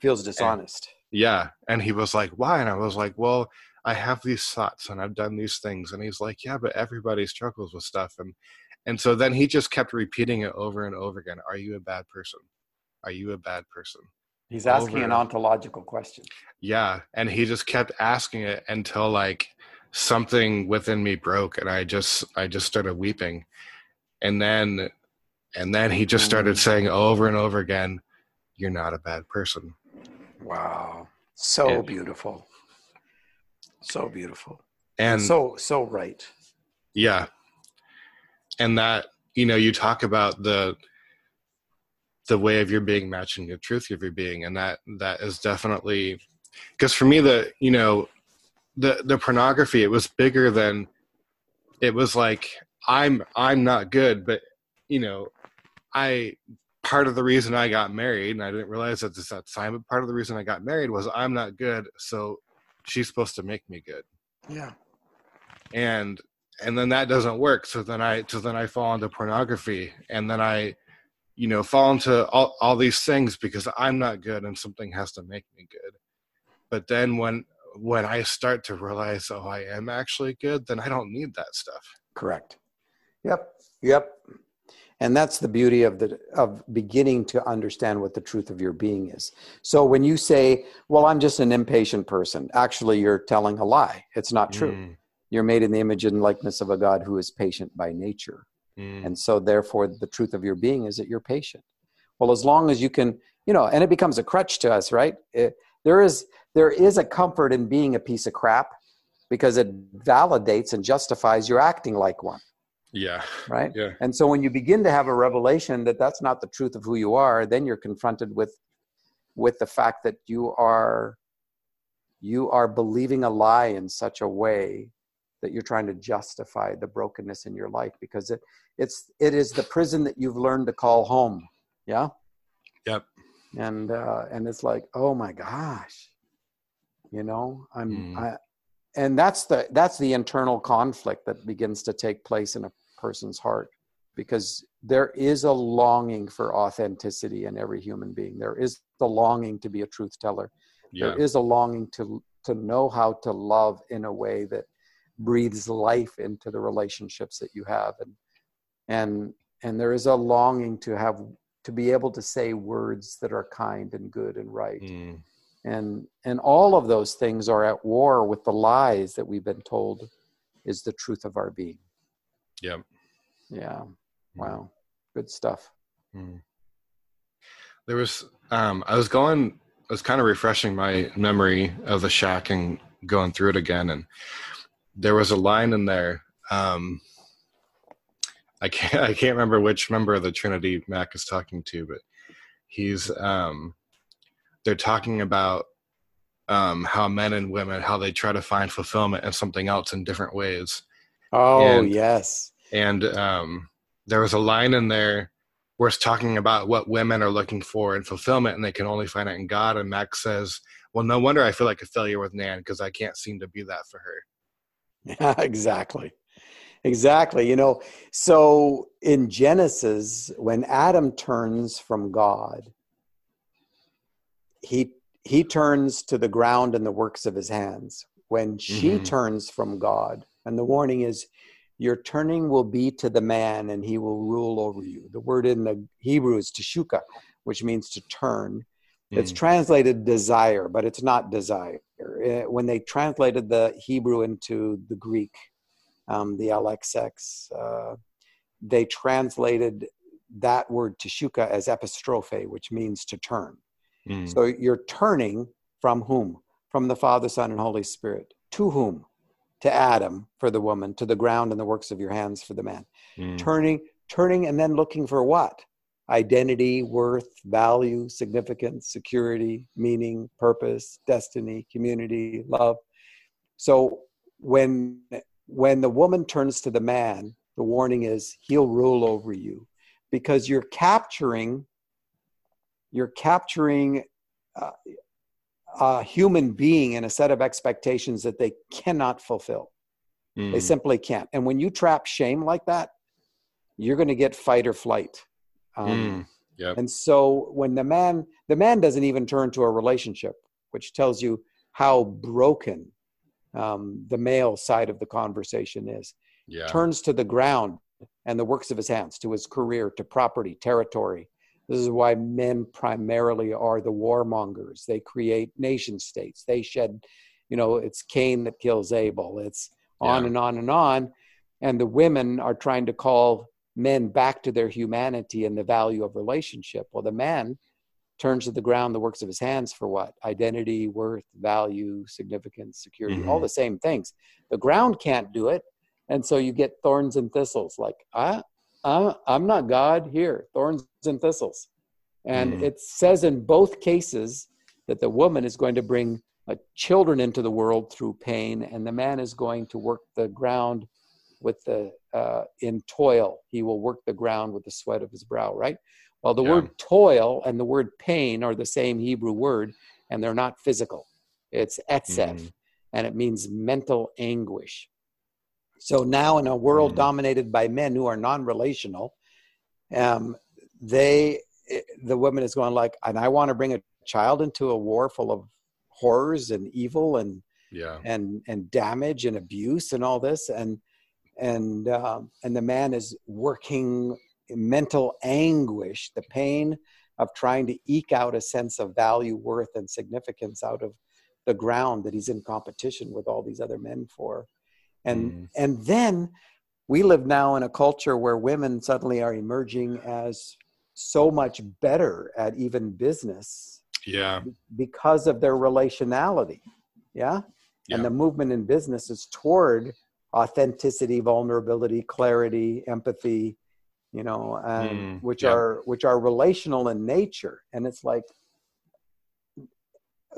Feels dishonest. And, yeah, and he was like, "Why?" And I was like, "Well, I have these thoughts and I've done these things." And he's like, "Yeah, but everybody struggles with stuff." And and so then he just kept repeating it over and over again. Are you a bad person? Are you a bad person? He's asking over. an ontological question. Yeah, and he just kept asking it until like something within me broke and I just I just started weeping. And then and then he just started mm. saying over and over again, you're not a bad person. Wow. So and, beautiful. So beautiful. And so so right. Yeah. And that, you know, you talk about the the way of your being matching the truth of your being and that that is definitely because for me the you know the the pornography it was bigger than it was like i'm i'm not good but you know i part of the reason i got married and i didn't realize that this at the time but part of the reason i got married was i'm not good so she's supposed to make me good. Yeah. And and then that doesn't work. So then i so then i fall into pornography and then i you know fall into all, all these things because i'm not good and something has to make me good. But then when when i start to realize oh i am actually good then i don't need that stuff. Correct. Yep. Yep and that's the beauty of the of beginning to understand what the truth of your being is so when you say well i'm just an impatient person actually you're telling a lie it's not true mm. you're made in the image and likeness of a god who is patient by nature Mm. And so, therefore, the truth of your being is that you're patient. Well, as long as you can, you know, and it becomes a crutch to us, right? It, there is there is a comfort in being a piece of crap because it validates and justifies your acting like one. Yeah. Right. Yeah. And so when you begin to have a revelation that that's not the truth of who you are, then you're confronted with with the fact that you are you are believing a lie in such a way that you're trying to justify the brokenness in your life because it it's it is the prison that you've learned to call home yeah yep and uh and it's like oh my gosh you know i'm mm. i and that's the that's the internal conflict that begins to take place in a person's heart because there is a longing for authenticity in every human being. There is the longing to be a truth teller. Yeah. there is a longing to to know how to love in a way that breathes life into the relationships that you have. And and and there is a longing to have to be able to say words that are kind and good and right. Mm. and and all of those things are at war with the lies that we've been told is the truth of our being yeah. Yeah. Wow. Good stuff. Mm. there was um i was going i was kind of refreshing my memory of the shack and going through it again and there was a line in there um i can't (laughs) i can't remember which member of the trinity mac is talking to but he's um they're talking about um, how men and women how they try to find fulfillment in something else in different ways. Oh and, yes. And um, there was a line in there where it's talking about what women are looking for in fulfillment, and they can only find it in God. And Mac says, "Well, no wonder I feel like a failure with Nan because I can't seem to be that for her." Yeah, (laughs) exactly. Exactly. You know, so in Genesis, when Adam turns from God, he he turns to the ground and the works of his hands when she mm-hmm. turns from god and the warning is your turning will be to the man and he will rule over you the word in the hebrew is teshuka which means to turn mm. it's translated desire but it's not desire eh, when they translated the hebrew into the greek um, the lxx uh, they translated that word teshuka as epistrophe which means to turn Mm. So you're turning from whom? From the Father, Son, and Holy Spirit. To whom? To Adam for the woman, to the ground and the works of your hands for the man. Mm. Turning, turning, and then looking for what? Identity, worth, value, significance, security, meaning, purpose, destiny, community, love. So when when the woman turns to the man, the warning is he'll rule over you because you're capturing you're capturing uh, a human being in a set of expectations that they cannot fulfill. Mm. They simply can't. And when you trap shame like that, you're going to get fight or flight. Um, mm. yep. And so when the man, the man doesn't even turn to a relationship, which tells you how broken um, the male side of the conversation is. Yeah. Turns to the ground and the works of his hands, to his career, to property, territory, this is why men primarily are the warmongers. They create nation states. They shed, you know, it's Cain that kills Abel. It's on yeah. and on and on. And the women are trying to call men back to their humanity and the value of relationship. Well, the man turns to the ground the works of his hands for what? Identity, worth, value, significance, security, mm-hmm. all the same things. The ground can't do it. And so you get thorns and thistles like, ah, I'm, I'm not God here, thorns and thistles. And mm. it says in both cases that the woman is going to bring uh, children into the world through pain, and the man is going to work the ground with the uh, in toil. He will work the ground with the sweat of his brow. Right. Well, the yeah. word toil and the word pain are the same Hebrew word, and they're not physical. It's etzef, mm. and it means mental anguish. So now, in a world mm. dominated by men who are non-relational, um, they the woman is going like, and I want to bring a child into a war full of horrors and evil and yeah and and damage and abuse and all this and and um, and the man is working mental anguish, the pain of trying to eke out a sense of value, worth, and significance out of the ground that he's in competition with all these other men for and mm. and then we live now in a culture where women suddenly are emerging as so much better at even business yeah because of their relationality yeah? yeah and the movement in business is toward authenticity vulnerability clarity empathy you know and mm, which yeah. are which are relational in nature and it's like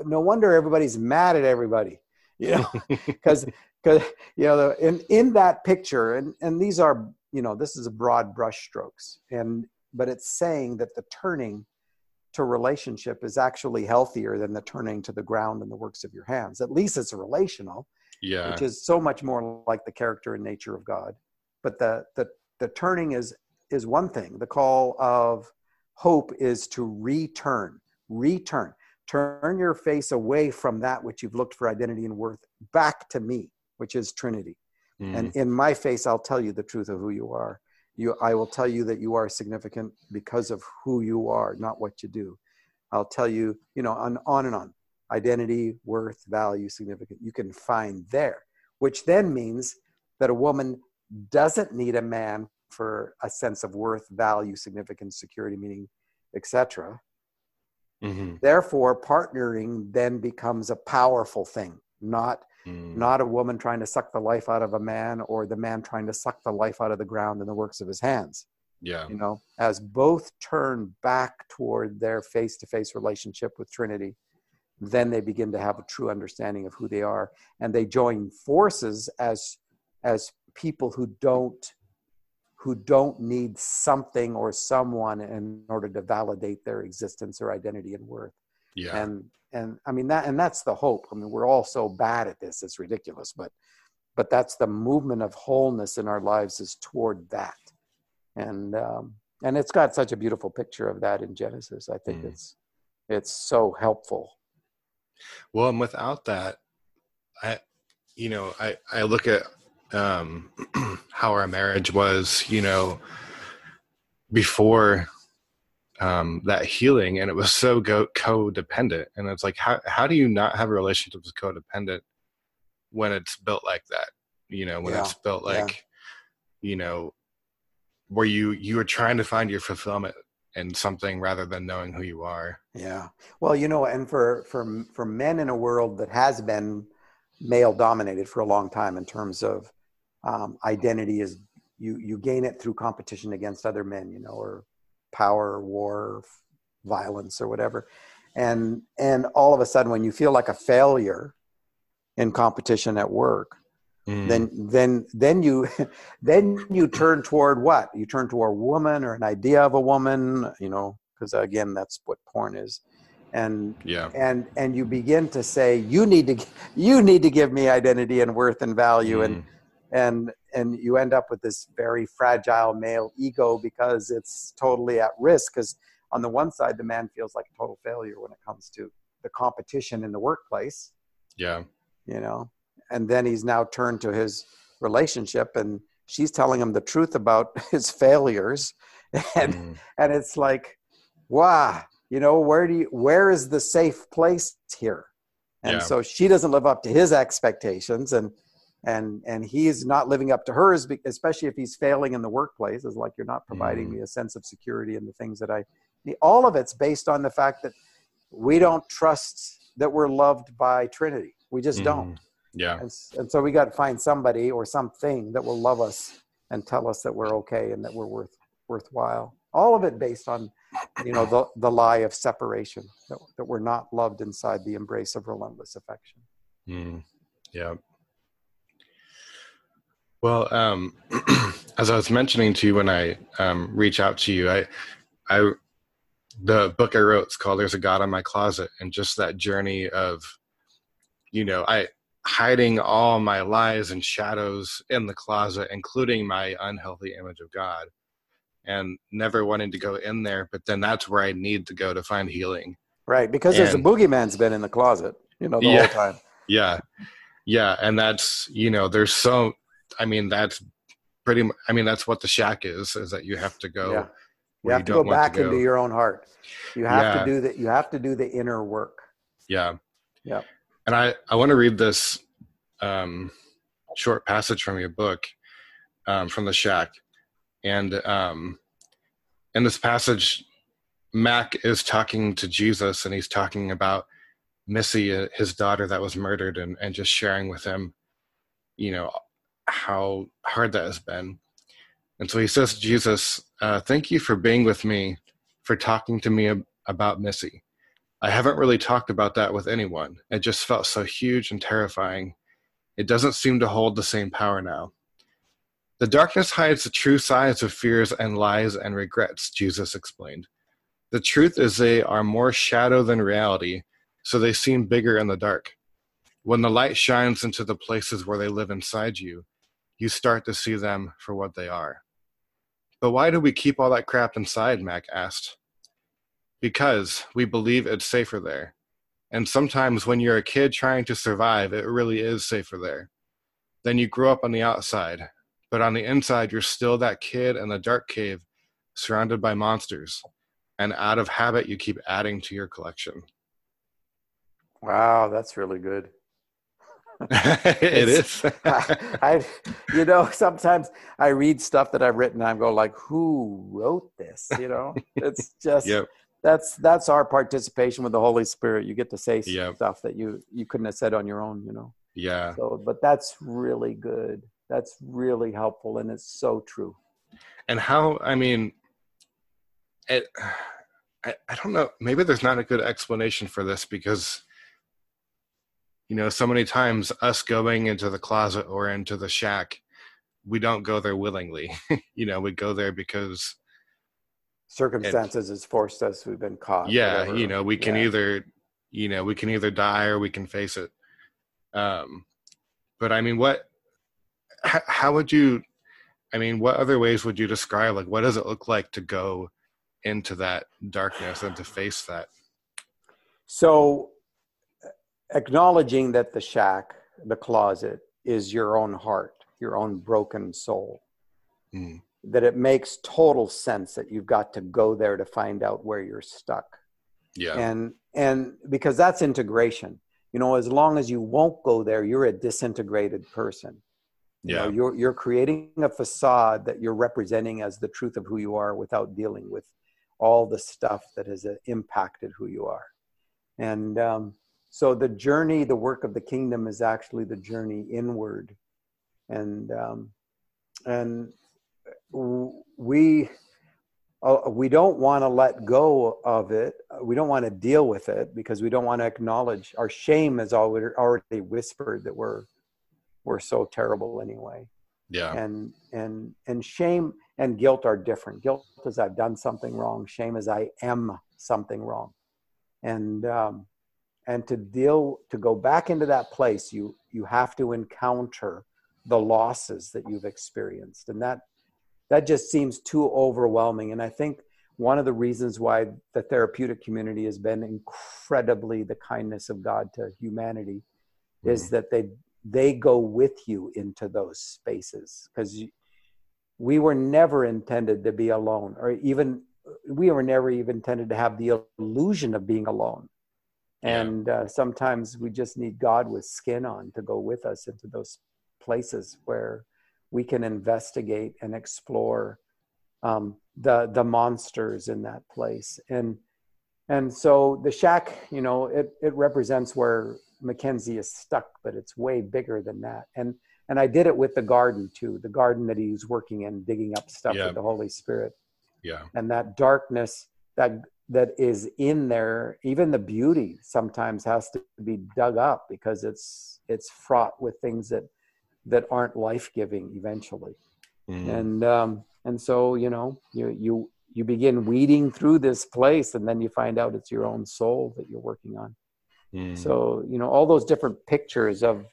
no wonder everybody's mad at everybody you know (laughs) (laughs) because because you know in in that picture and and these are you know this is a broad brush strokes and but it's saying that the turning to relationship is actually healthier than the turning to the ground and the works of your hands. At least it's relational yeah. which is so much more like the character and nature of god. But the the the turning is is one thing. The call of hope is to return return. Turn your face away from that which you've looked for identity and worth back to me which is Trinity. Mm. And in my face, I'll tell you the truth of who you are. You, I will tell you that you are significant because of who you are, not what you do. I'll tell you, you know, on, on and on. identity, worth, value, significant, you can find there, which then means that a woman doesn't need a man for a sense of worth, value, significance, security, meaning, etc. Mm-hmm. Therefore, partnering then becomes a powerful thing, not mm. not a woman trying to suck the life out of a man or the man trying to suck the life out of the ground and the works of his hands. Yeah. You know, as both turn back toward their face-to-face relationship with Trinity, then they begin to have a true understanding of who they are and they join forces as as people who don't who don't need something or someone in order to validate their existence or identity and worth. Yeah. And and I mean that and that's the hope. I mean we're all so bad at this it's ridiculous, but but that's the movement of wholeness in our lives is toward that. And um and it's got such a beautiful picture of that in Genesis. I think mm. it's it's so helpful. Well, and without that, I you know, I I look at um, (clears throat) how our marriage was, you know, before um, that healing, and it was so go- codependent. And it's like, how how do you not have a relationship with codependent when it's built like that? You know, when yeah. it's built like, yeah. you know, where you you are trying to find your fulfillment in something rather than knowing who you are. Yeah. Well, you know, and for for for men in a world that has been male dominated for a long time in terms of um, identity is you you gain it through competition against other men you know or power war violence or whatever and and all of a sudden when you feel like a failure in competition at work mm. then then then you (laughs) then you turn toward what you turn toward a woman or an idea of a woman you know because again that's what porn is and yeah and and you begin to say you need to (laughs) you need to give me identity and worth and value mm. and and and you end up with this very fragile male ego because it's totally at risk because on the one side the man feels like a total failure when it comes to the competition in the workplace. Yeah. You know? And then he's now turned to his relationship and she's telling him the truth about (laughs) his failures. And mm. and it's like wow you know where do you where is the safe place here? And yeah. so she doesn't live up to his expectations and and and he's not living up to hers especially if he's failing in the workplace. Is like you're not providing mm. me a sense of security and the things that i need all of it's based on the fact that we don't trust that we're loved by trinity. We just mm. don't. Yeah. And, and so we got to find somebody or something that will love us and tell us that we're okay and that we're worth worthwhile. All of it based on you know the, the lie of separation that, that we're not loved inside the embrace of relentless affection. Mm. yeah well, um, (clears throat) as I was mentioning to you when I um, reach out to you, I, I, the book I wrote is called "There's a God in My Closet," and just that journey of, you know, I hiding all my lies and shadows in the closet, including my unhealthy image of God, and never wanting to go in there. But then that's where I need to go to find healing. Right, because and, there's a boogeyman's been in the closet, you know, the yeah, whole time. Yeah, yeah, and that's you know, there's so I mean, that's pretty. Much, I mean, that's what the shack is. Is that you have to go. Yeah. You have you to go back to go. into your own heart. You have yeah. to do that. You have to do the inner work. Yeah. Yeah. And I I want to read this um, short passage from your book um, from the shack, and um, in this passage, Mac is talking to Jesus, and he's talking about Missy, his daughter that was murdered, and and just sharing with him, you know, how hard that has been. And so he says to Jesus, uh, Thank you for being with me, for talking to me ab- about Missy. I haven't really talked about that with anyone. It just felt so huge and terrifying. It doesn't seem to hold the same power now. The darkness hides the true sides of fears and lies and regrets, Jesus explained. The truth is they are more shadow than reality, so they seem bigger in the dark. When the light shines into the places where they live inside you, you start to see them for what they are. But why do we keep all that crap inside? Mac asked. Because we believe it's safer there. And sometimes when you're a kid trying to survive, it really is safer there. Then you grow up on the outside, but on the inside, you're still that kid in the dark cave surrounded by monsters. And out of habit, you keep adding to your collection. Wow, that's really good. (laughs) (laughs) it is. I, (laughs) I, you know, sometimes I read stuff that I've written. I go like, "Who wrote this?" You know, it's just yep. that's that's our participation with the Holy Spirit. You get to say yep. stuff that you you couldn't have said on your own. You know. Yeah. So, but that's really good. That's really helpful, and it's so true. And how? I mean, it. (sighs) I, I don't know. Maybe there's not a good explanation for this because you know so many times us going into the closet or into the shack we don't go there willingly (laughs) you know we go there because circumstances has forced us we've been caught yeah whatever. you know we can yeah. either you know we can either die or we can face it um but i mean what how, how would you i mean what other ways would you describe like what does it look like to go into that darkness and to face that so acknowledging that the shack, the closet, is your own heart, your own broken soul. Mm. That it makes total sense that you've got to go there to find out where you're stuck. Yeah. And and because that's integration. You know, as long as you won't go there, you're a disintegrated person. You yeah. Know, you're you're creating a facade that you're representing as the truth of who you are without dealing with all the stuff that has uh, impacted who you are. And um, so the journey the work of the kingdom is actually the journey inward. And um, and we uh, we don't want to let go of it. We don't want to deal with it because we don't want to acknowledge. Our shame already already whispered that we're we're so terrible anyway. Yeah. And and and shame and guilt are different. Guilt is i've done something wrong. Shame is i am something wrong. And um, and to deal to go back into that place you you have to encounter the losses that you've experienced. And that that just seems too overwhelming. And i think one of the reasons why the therapeutic community has been incredibly the kindness of god to humanity mm-hmm. is that they they go with you into those spaces. Because we were never intended to be alone or even we were never even intended to have the illusion of being alone and uh, sometimes we just need god with skin on to go with us into those places where we can investigate and explore um, the the monsters in that place. And and so the shack you know it it represents where mackenzie is stuck but it's way bigger than that. And and i did it with the garden too the garden that he's working in digging up stuff yeah. with the holy spirit. Yeah. And that darkness that that is in there even the beauty sometimes has to be dug up because it's it's fraught with things that that aren't life-giving eventually mm. and um and so you know you you you begin weeding through this place and then you find out it's your own soul that you're working on mm. so you know all those different pictures of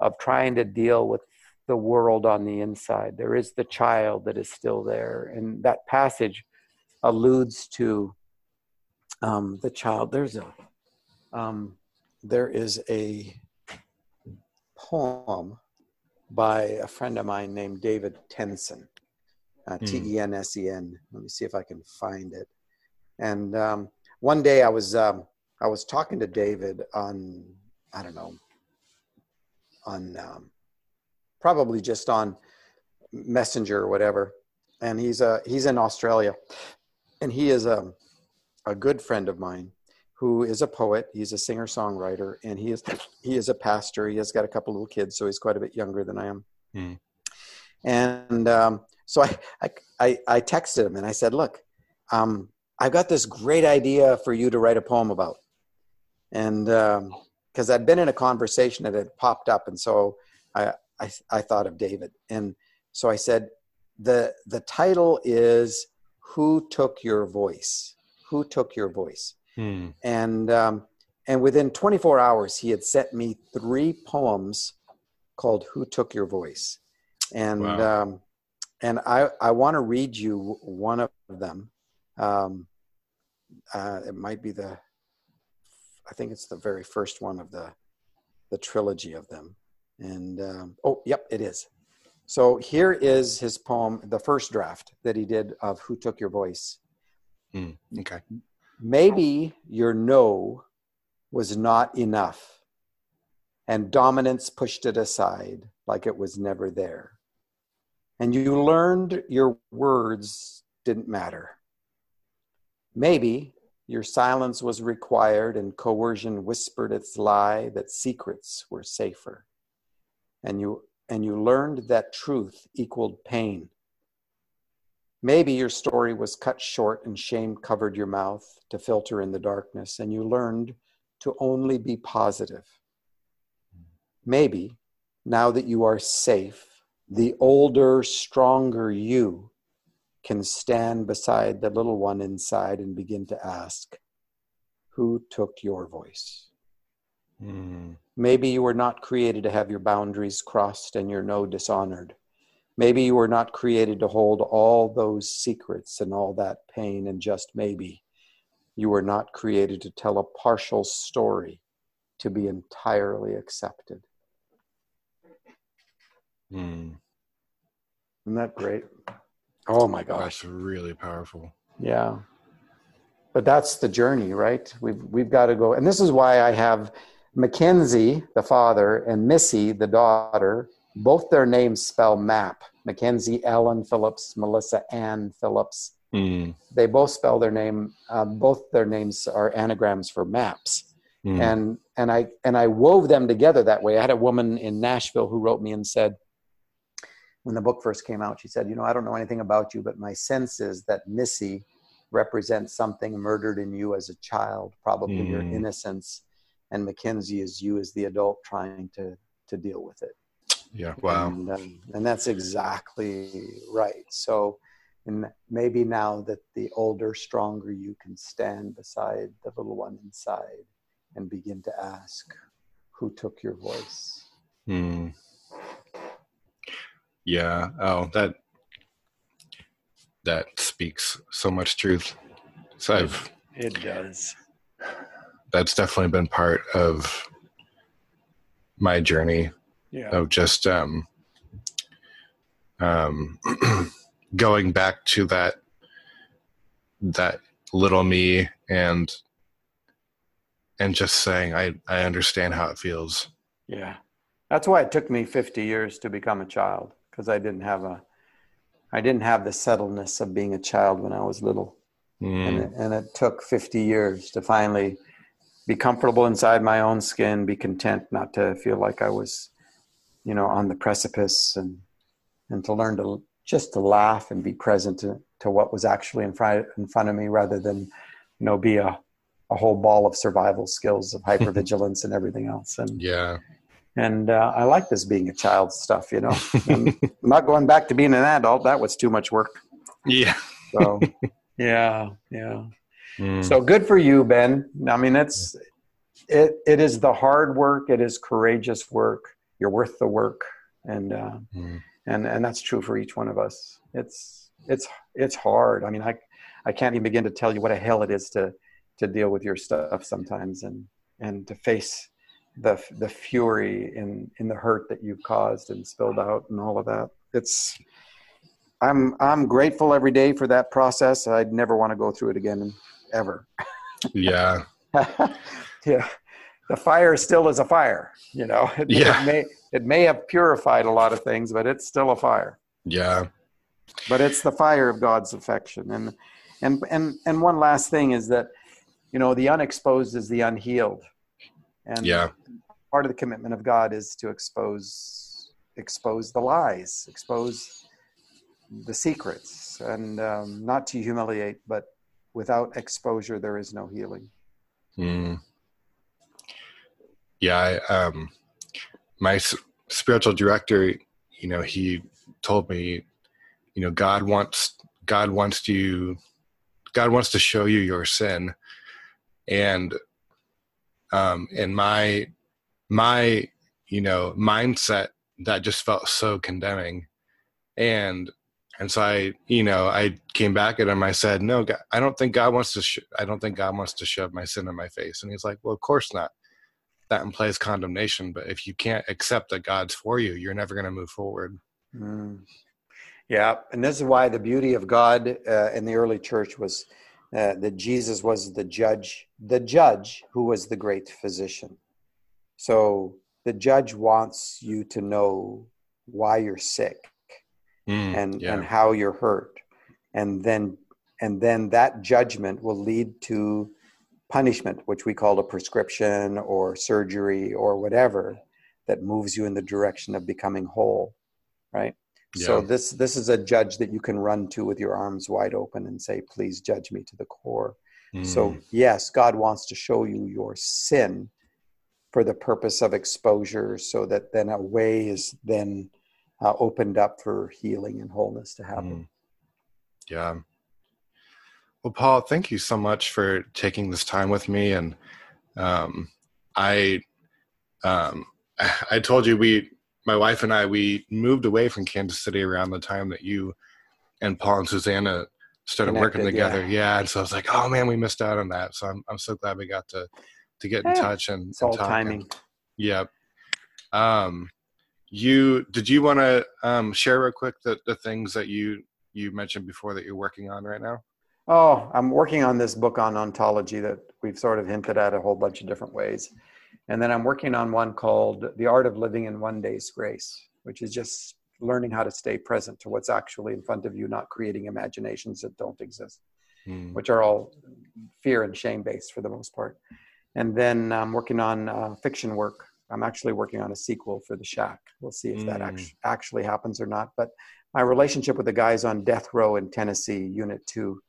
of trying to deal with the world on the inside there is the child that is still there and that passage alludes to um, the child. There's a um, there is a poem by a friend of mine named David Tensen, uh, mm. T E N S E N. Let me see if I can find it. And um, one day I was um, I was talking to David on I don't know on um, probably just on Messenger or whatever, and he's uh, he's in Australia, and he is a um, a good friend of mine who is a poet. He's a singer songwriter, and he is he is a pastor. He has got a couple little kids, so he's quite a bit younger than I am. Mm. And um, so I, I I texted him and I said, "Look, um, I've got this great idea for you to write a poem about." And because um, I'd been in a conversation that had popped up, and so I, I I thought of David, and so I said, "the The title is." Who took your voice? Who took your voice. Hmm. and um, and within 24 hours he had sent me three poems called who took your voice. And wow. um, and i i want to read you one of them. Um, uh, it might be the i think it's the very first one of the the trilogy of them. And um, oh yep it is. So here is his poem the first draft that he did of who took your voice Mm, okay. Maybe your no was not enough, and dominance pushed it aside like it was never there. And you learned your words didn't matter. Maybe your silence was required and coercion whispered its lie that secrets were safer. And you, and you learned that truth equaled pain. Maybe your story was cut short and shame covered your mouth to filter in the darkness, and you learned to only be positive. Maybe now that you are safe, the older, stronger you can stand beside the little one inside and begin to ask, Who took your voice? Mm. Maybe you were not created to have your boundaries crossed and your no dishonored. Maybe you were not created to hold all those secrets and all that pain, and just maybe you were not created to tell a partial story to be entirely accepted. Mm. Isn't that great? Oh my gosh. That's really powerful. Yeah. But that's the journey, right? We've we've got to go. And this is why I have Mackenzie, the father, and Missy, the daughter, both their names spell map. Mackenzie Allen Phillips, Melissa Ann Phillips. Mm. They both spell their name. Uh, both their names are anagrams for maps. Mm. And and I and I wove them together that way. I had a woman in Nashville who wrote me and said, when the book first came out, she said, You know, I don't know anything about you, but my sense is that Missy represents something murdered in you as a child, probably mm. your innocence. And Mackenzie is you as the adult trying to, to deal with it. Yeah, wow. And, um, and that's exactly right. So, and maybe now that the older, stronger you can stand beside the little one inside and begin to ask, Who took your voice? Mm. Yeah. Oh, that that speaks so much truth. So I've it does. That's definitely been part of my journey yeah. of just um um (clears throat) going back to that that little me and and just saying I I understand how it feels. Yeah. That's why it took me 50 years to become a child because I didn't have a I didn't have the settledness of being a child when I was little, mm. and, it, and it took 50 years to finally be comfortable inside my own skin, be content, not to feel like I was, you know, on the precipice, and and to learn to just to laugh and be present to, to what was actually in front in front of me, rather than, you know, be a a whole ball of survival skills of hypervigilance and everything else. And yeah, and uh, I like this being a child stuff, you know. I'm not going back to being an adult. That was too much work. Yeah. so, yeah, yeah. Mm. So good for you, Ben. I mean, it's it. It is the hard work. It is courageous work. You're worth the work, and uh, mm. and and that's true for each one of us. It's it's it's hard. I mean, I I can't even begin to tell you what a hell it is to to deal with your stuff sometimes, and and to face the the fury in in the hurt that you've caused and spilled out and all of that. It's I'm I'm grateful every day for that process. I'd never want to go through it again ever. Yeah. (laughs) yeah. The fire still is a fire, you know. (laughs) It, yeah. it may it may have purified a lot of things, but it's still a fire. Yeah. But it's the fire of God's affection. And and and and one last thing is that you know the unexposed is the unhealed and yeah part of the commitment of god is to expose expose the lies expose the secrets and um, not to humiliate but without exposure there is no healing mm. Yeah I, um, my s- spiritual director you know he told me you know god wants god wants you god wants to show you your sin. And um, and my my you know mindset that just felt so condemning. And and so i you know i came back at him. I said no God, i don't think god wants to sh- i don't think god wants to shove my sin in my face. And he's like well of course not that implies condemnation but if you can't accept that god's for you you're never going to move forward mm. yeah and this is why the beauty of god uh, in the early church was uh, that Jesus was the judge, the judge who was the great physician. So the judge wants you to know why you're sick mm, and yeah. and how you're hurt, and then and then that judgment will lead to punishment, which we call a prescription or surgery or whatever that moves you in the direction of becoming whole, right? Yeah. So this this is a judge that you can run to with your arms wide open and say, "Please judge me to the core." Mm. So yes, God wants to show you your sin for the purpose of exposure, so that then a way is then uh, opened up for healing and wholeness to happen. Mm. Yeah. Well, Paul, thank you so much for taking this time with me, and um, I, um, (laughs) I told you we my wife and I we moved away from Kansas City around the time that you and Paul and Susanna started Connected, working together. Yeah. yeah. and so I was like, oh man, we missed out on that. So I'm I'm so glad we got to to get in touch and it's all talk. timing. And, yep. Um, you did you want to um, share real quick the the things that you you mentioned before that you're working on right now? Oh, I'm working on this book on ontology that we've sort of hinted at a whole bunch of different ways. And then I'm working on one called The Art of Living in One Day's Grace, which is just learning how to stay present to what's actually in front of you, not creating imaginations that don't exist, mm. which are all fear and shame based for the most part. And then I'm working on uh, fiction work. I'm actually working on a sequel for The Shack. We'll see if mm. that act- actually happens or not. But my relationship with the guys on death row in Tennessee, Unit 2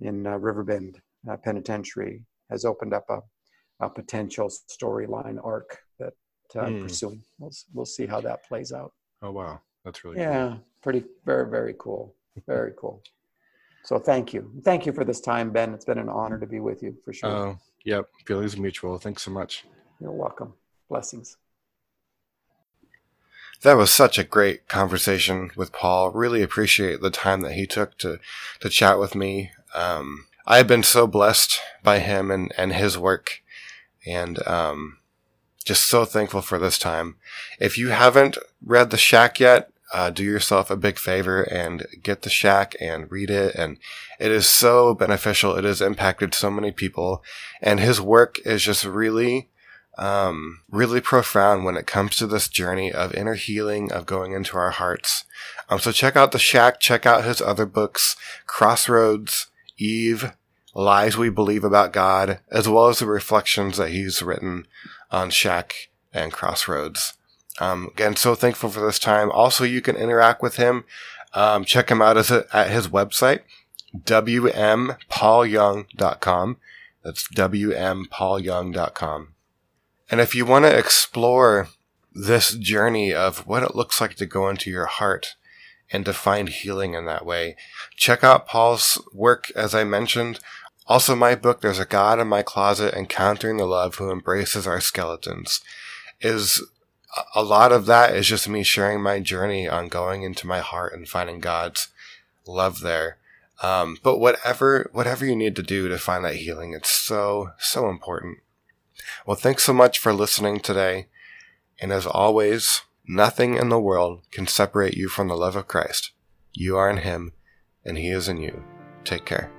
in uh, Riverbend uh, Penitentiary, has opened up a a potential storyline arc that uh, I'm mm. pursuing. We'll we'll see how that plays out. Oh wow, that's really yeah, cool. pretty very very cool, very cool. So thank you, thank you for this time, Ben. It's been an honor to be with you for sure. Oh, yep, feelings mutual. Thanks so much. You're welcome. Blessings. That was such a great conversation with Paul. Really appreciate the time that he took to to chat with me. Um, I have been so blessed by him and, and his work and um, just so thankful for this time. If you haven't read The Shack yet, uh, do yourself a big favor and get The Shack and read it. And it is so beneficial. It has impacted so many people. And his work is just really, um, really profound when it comes to this journey of inner healing, of going into our hearts. Um, so check out The Shack, check out his other books, Crossroads, Eve, lies we believe about God, as well as the reflections that he's written on Shack and Crossroads. Um, again, so thankful for this time. Also, you can interact with him. Um, check him out a, at his website, wmpaulyoung.com. That's wmpaulyoung.com. And if you want to explore this journey of what it looks like to go into your heart and to find healing in that way, check out Paul's work, as I mentioned, also, my book, There's a God in My Closet Encountering the Love Who Embraces Our Skeletons, is a lot of that is just me sharing my journey on going into my heart and finding God's love there. Um, but whatever, whatever you need to do to find that healing, it's so, so important. Well, thanks so much for listening today. And as always, nothing in the world can separate you from the love of Christ. You are in Him, and He is in you. Take care.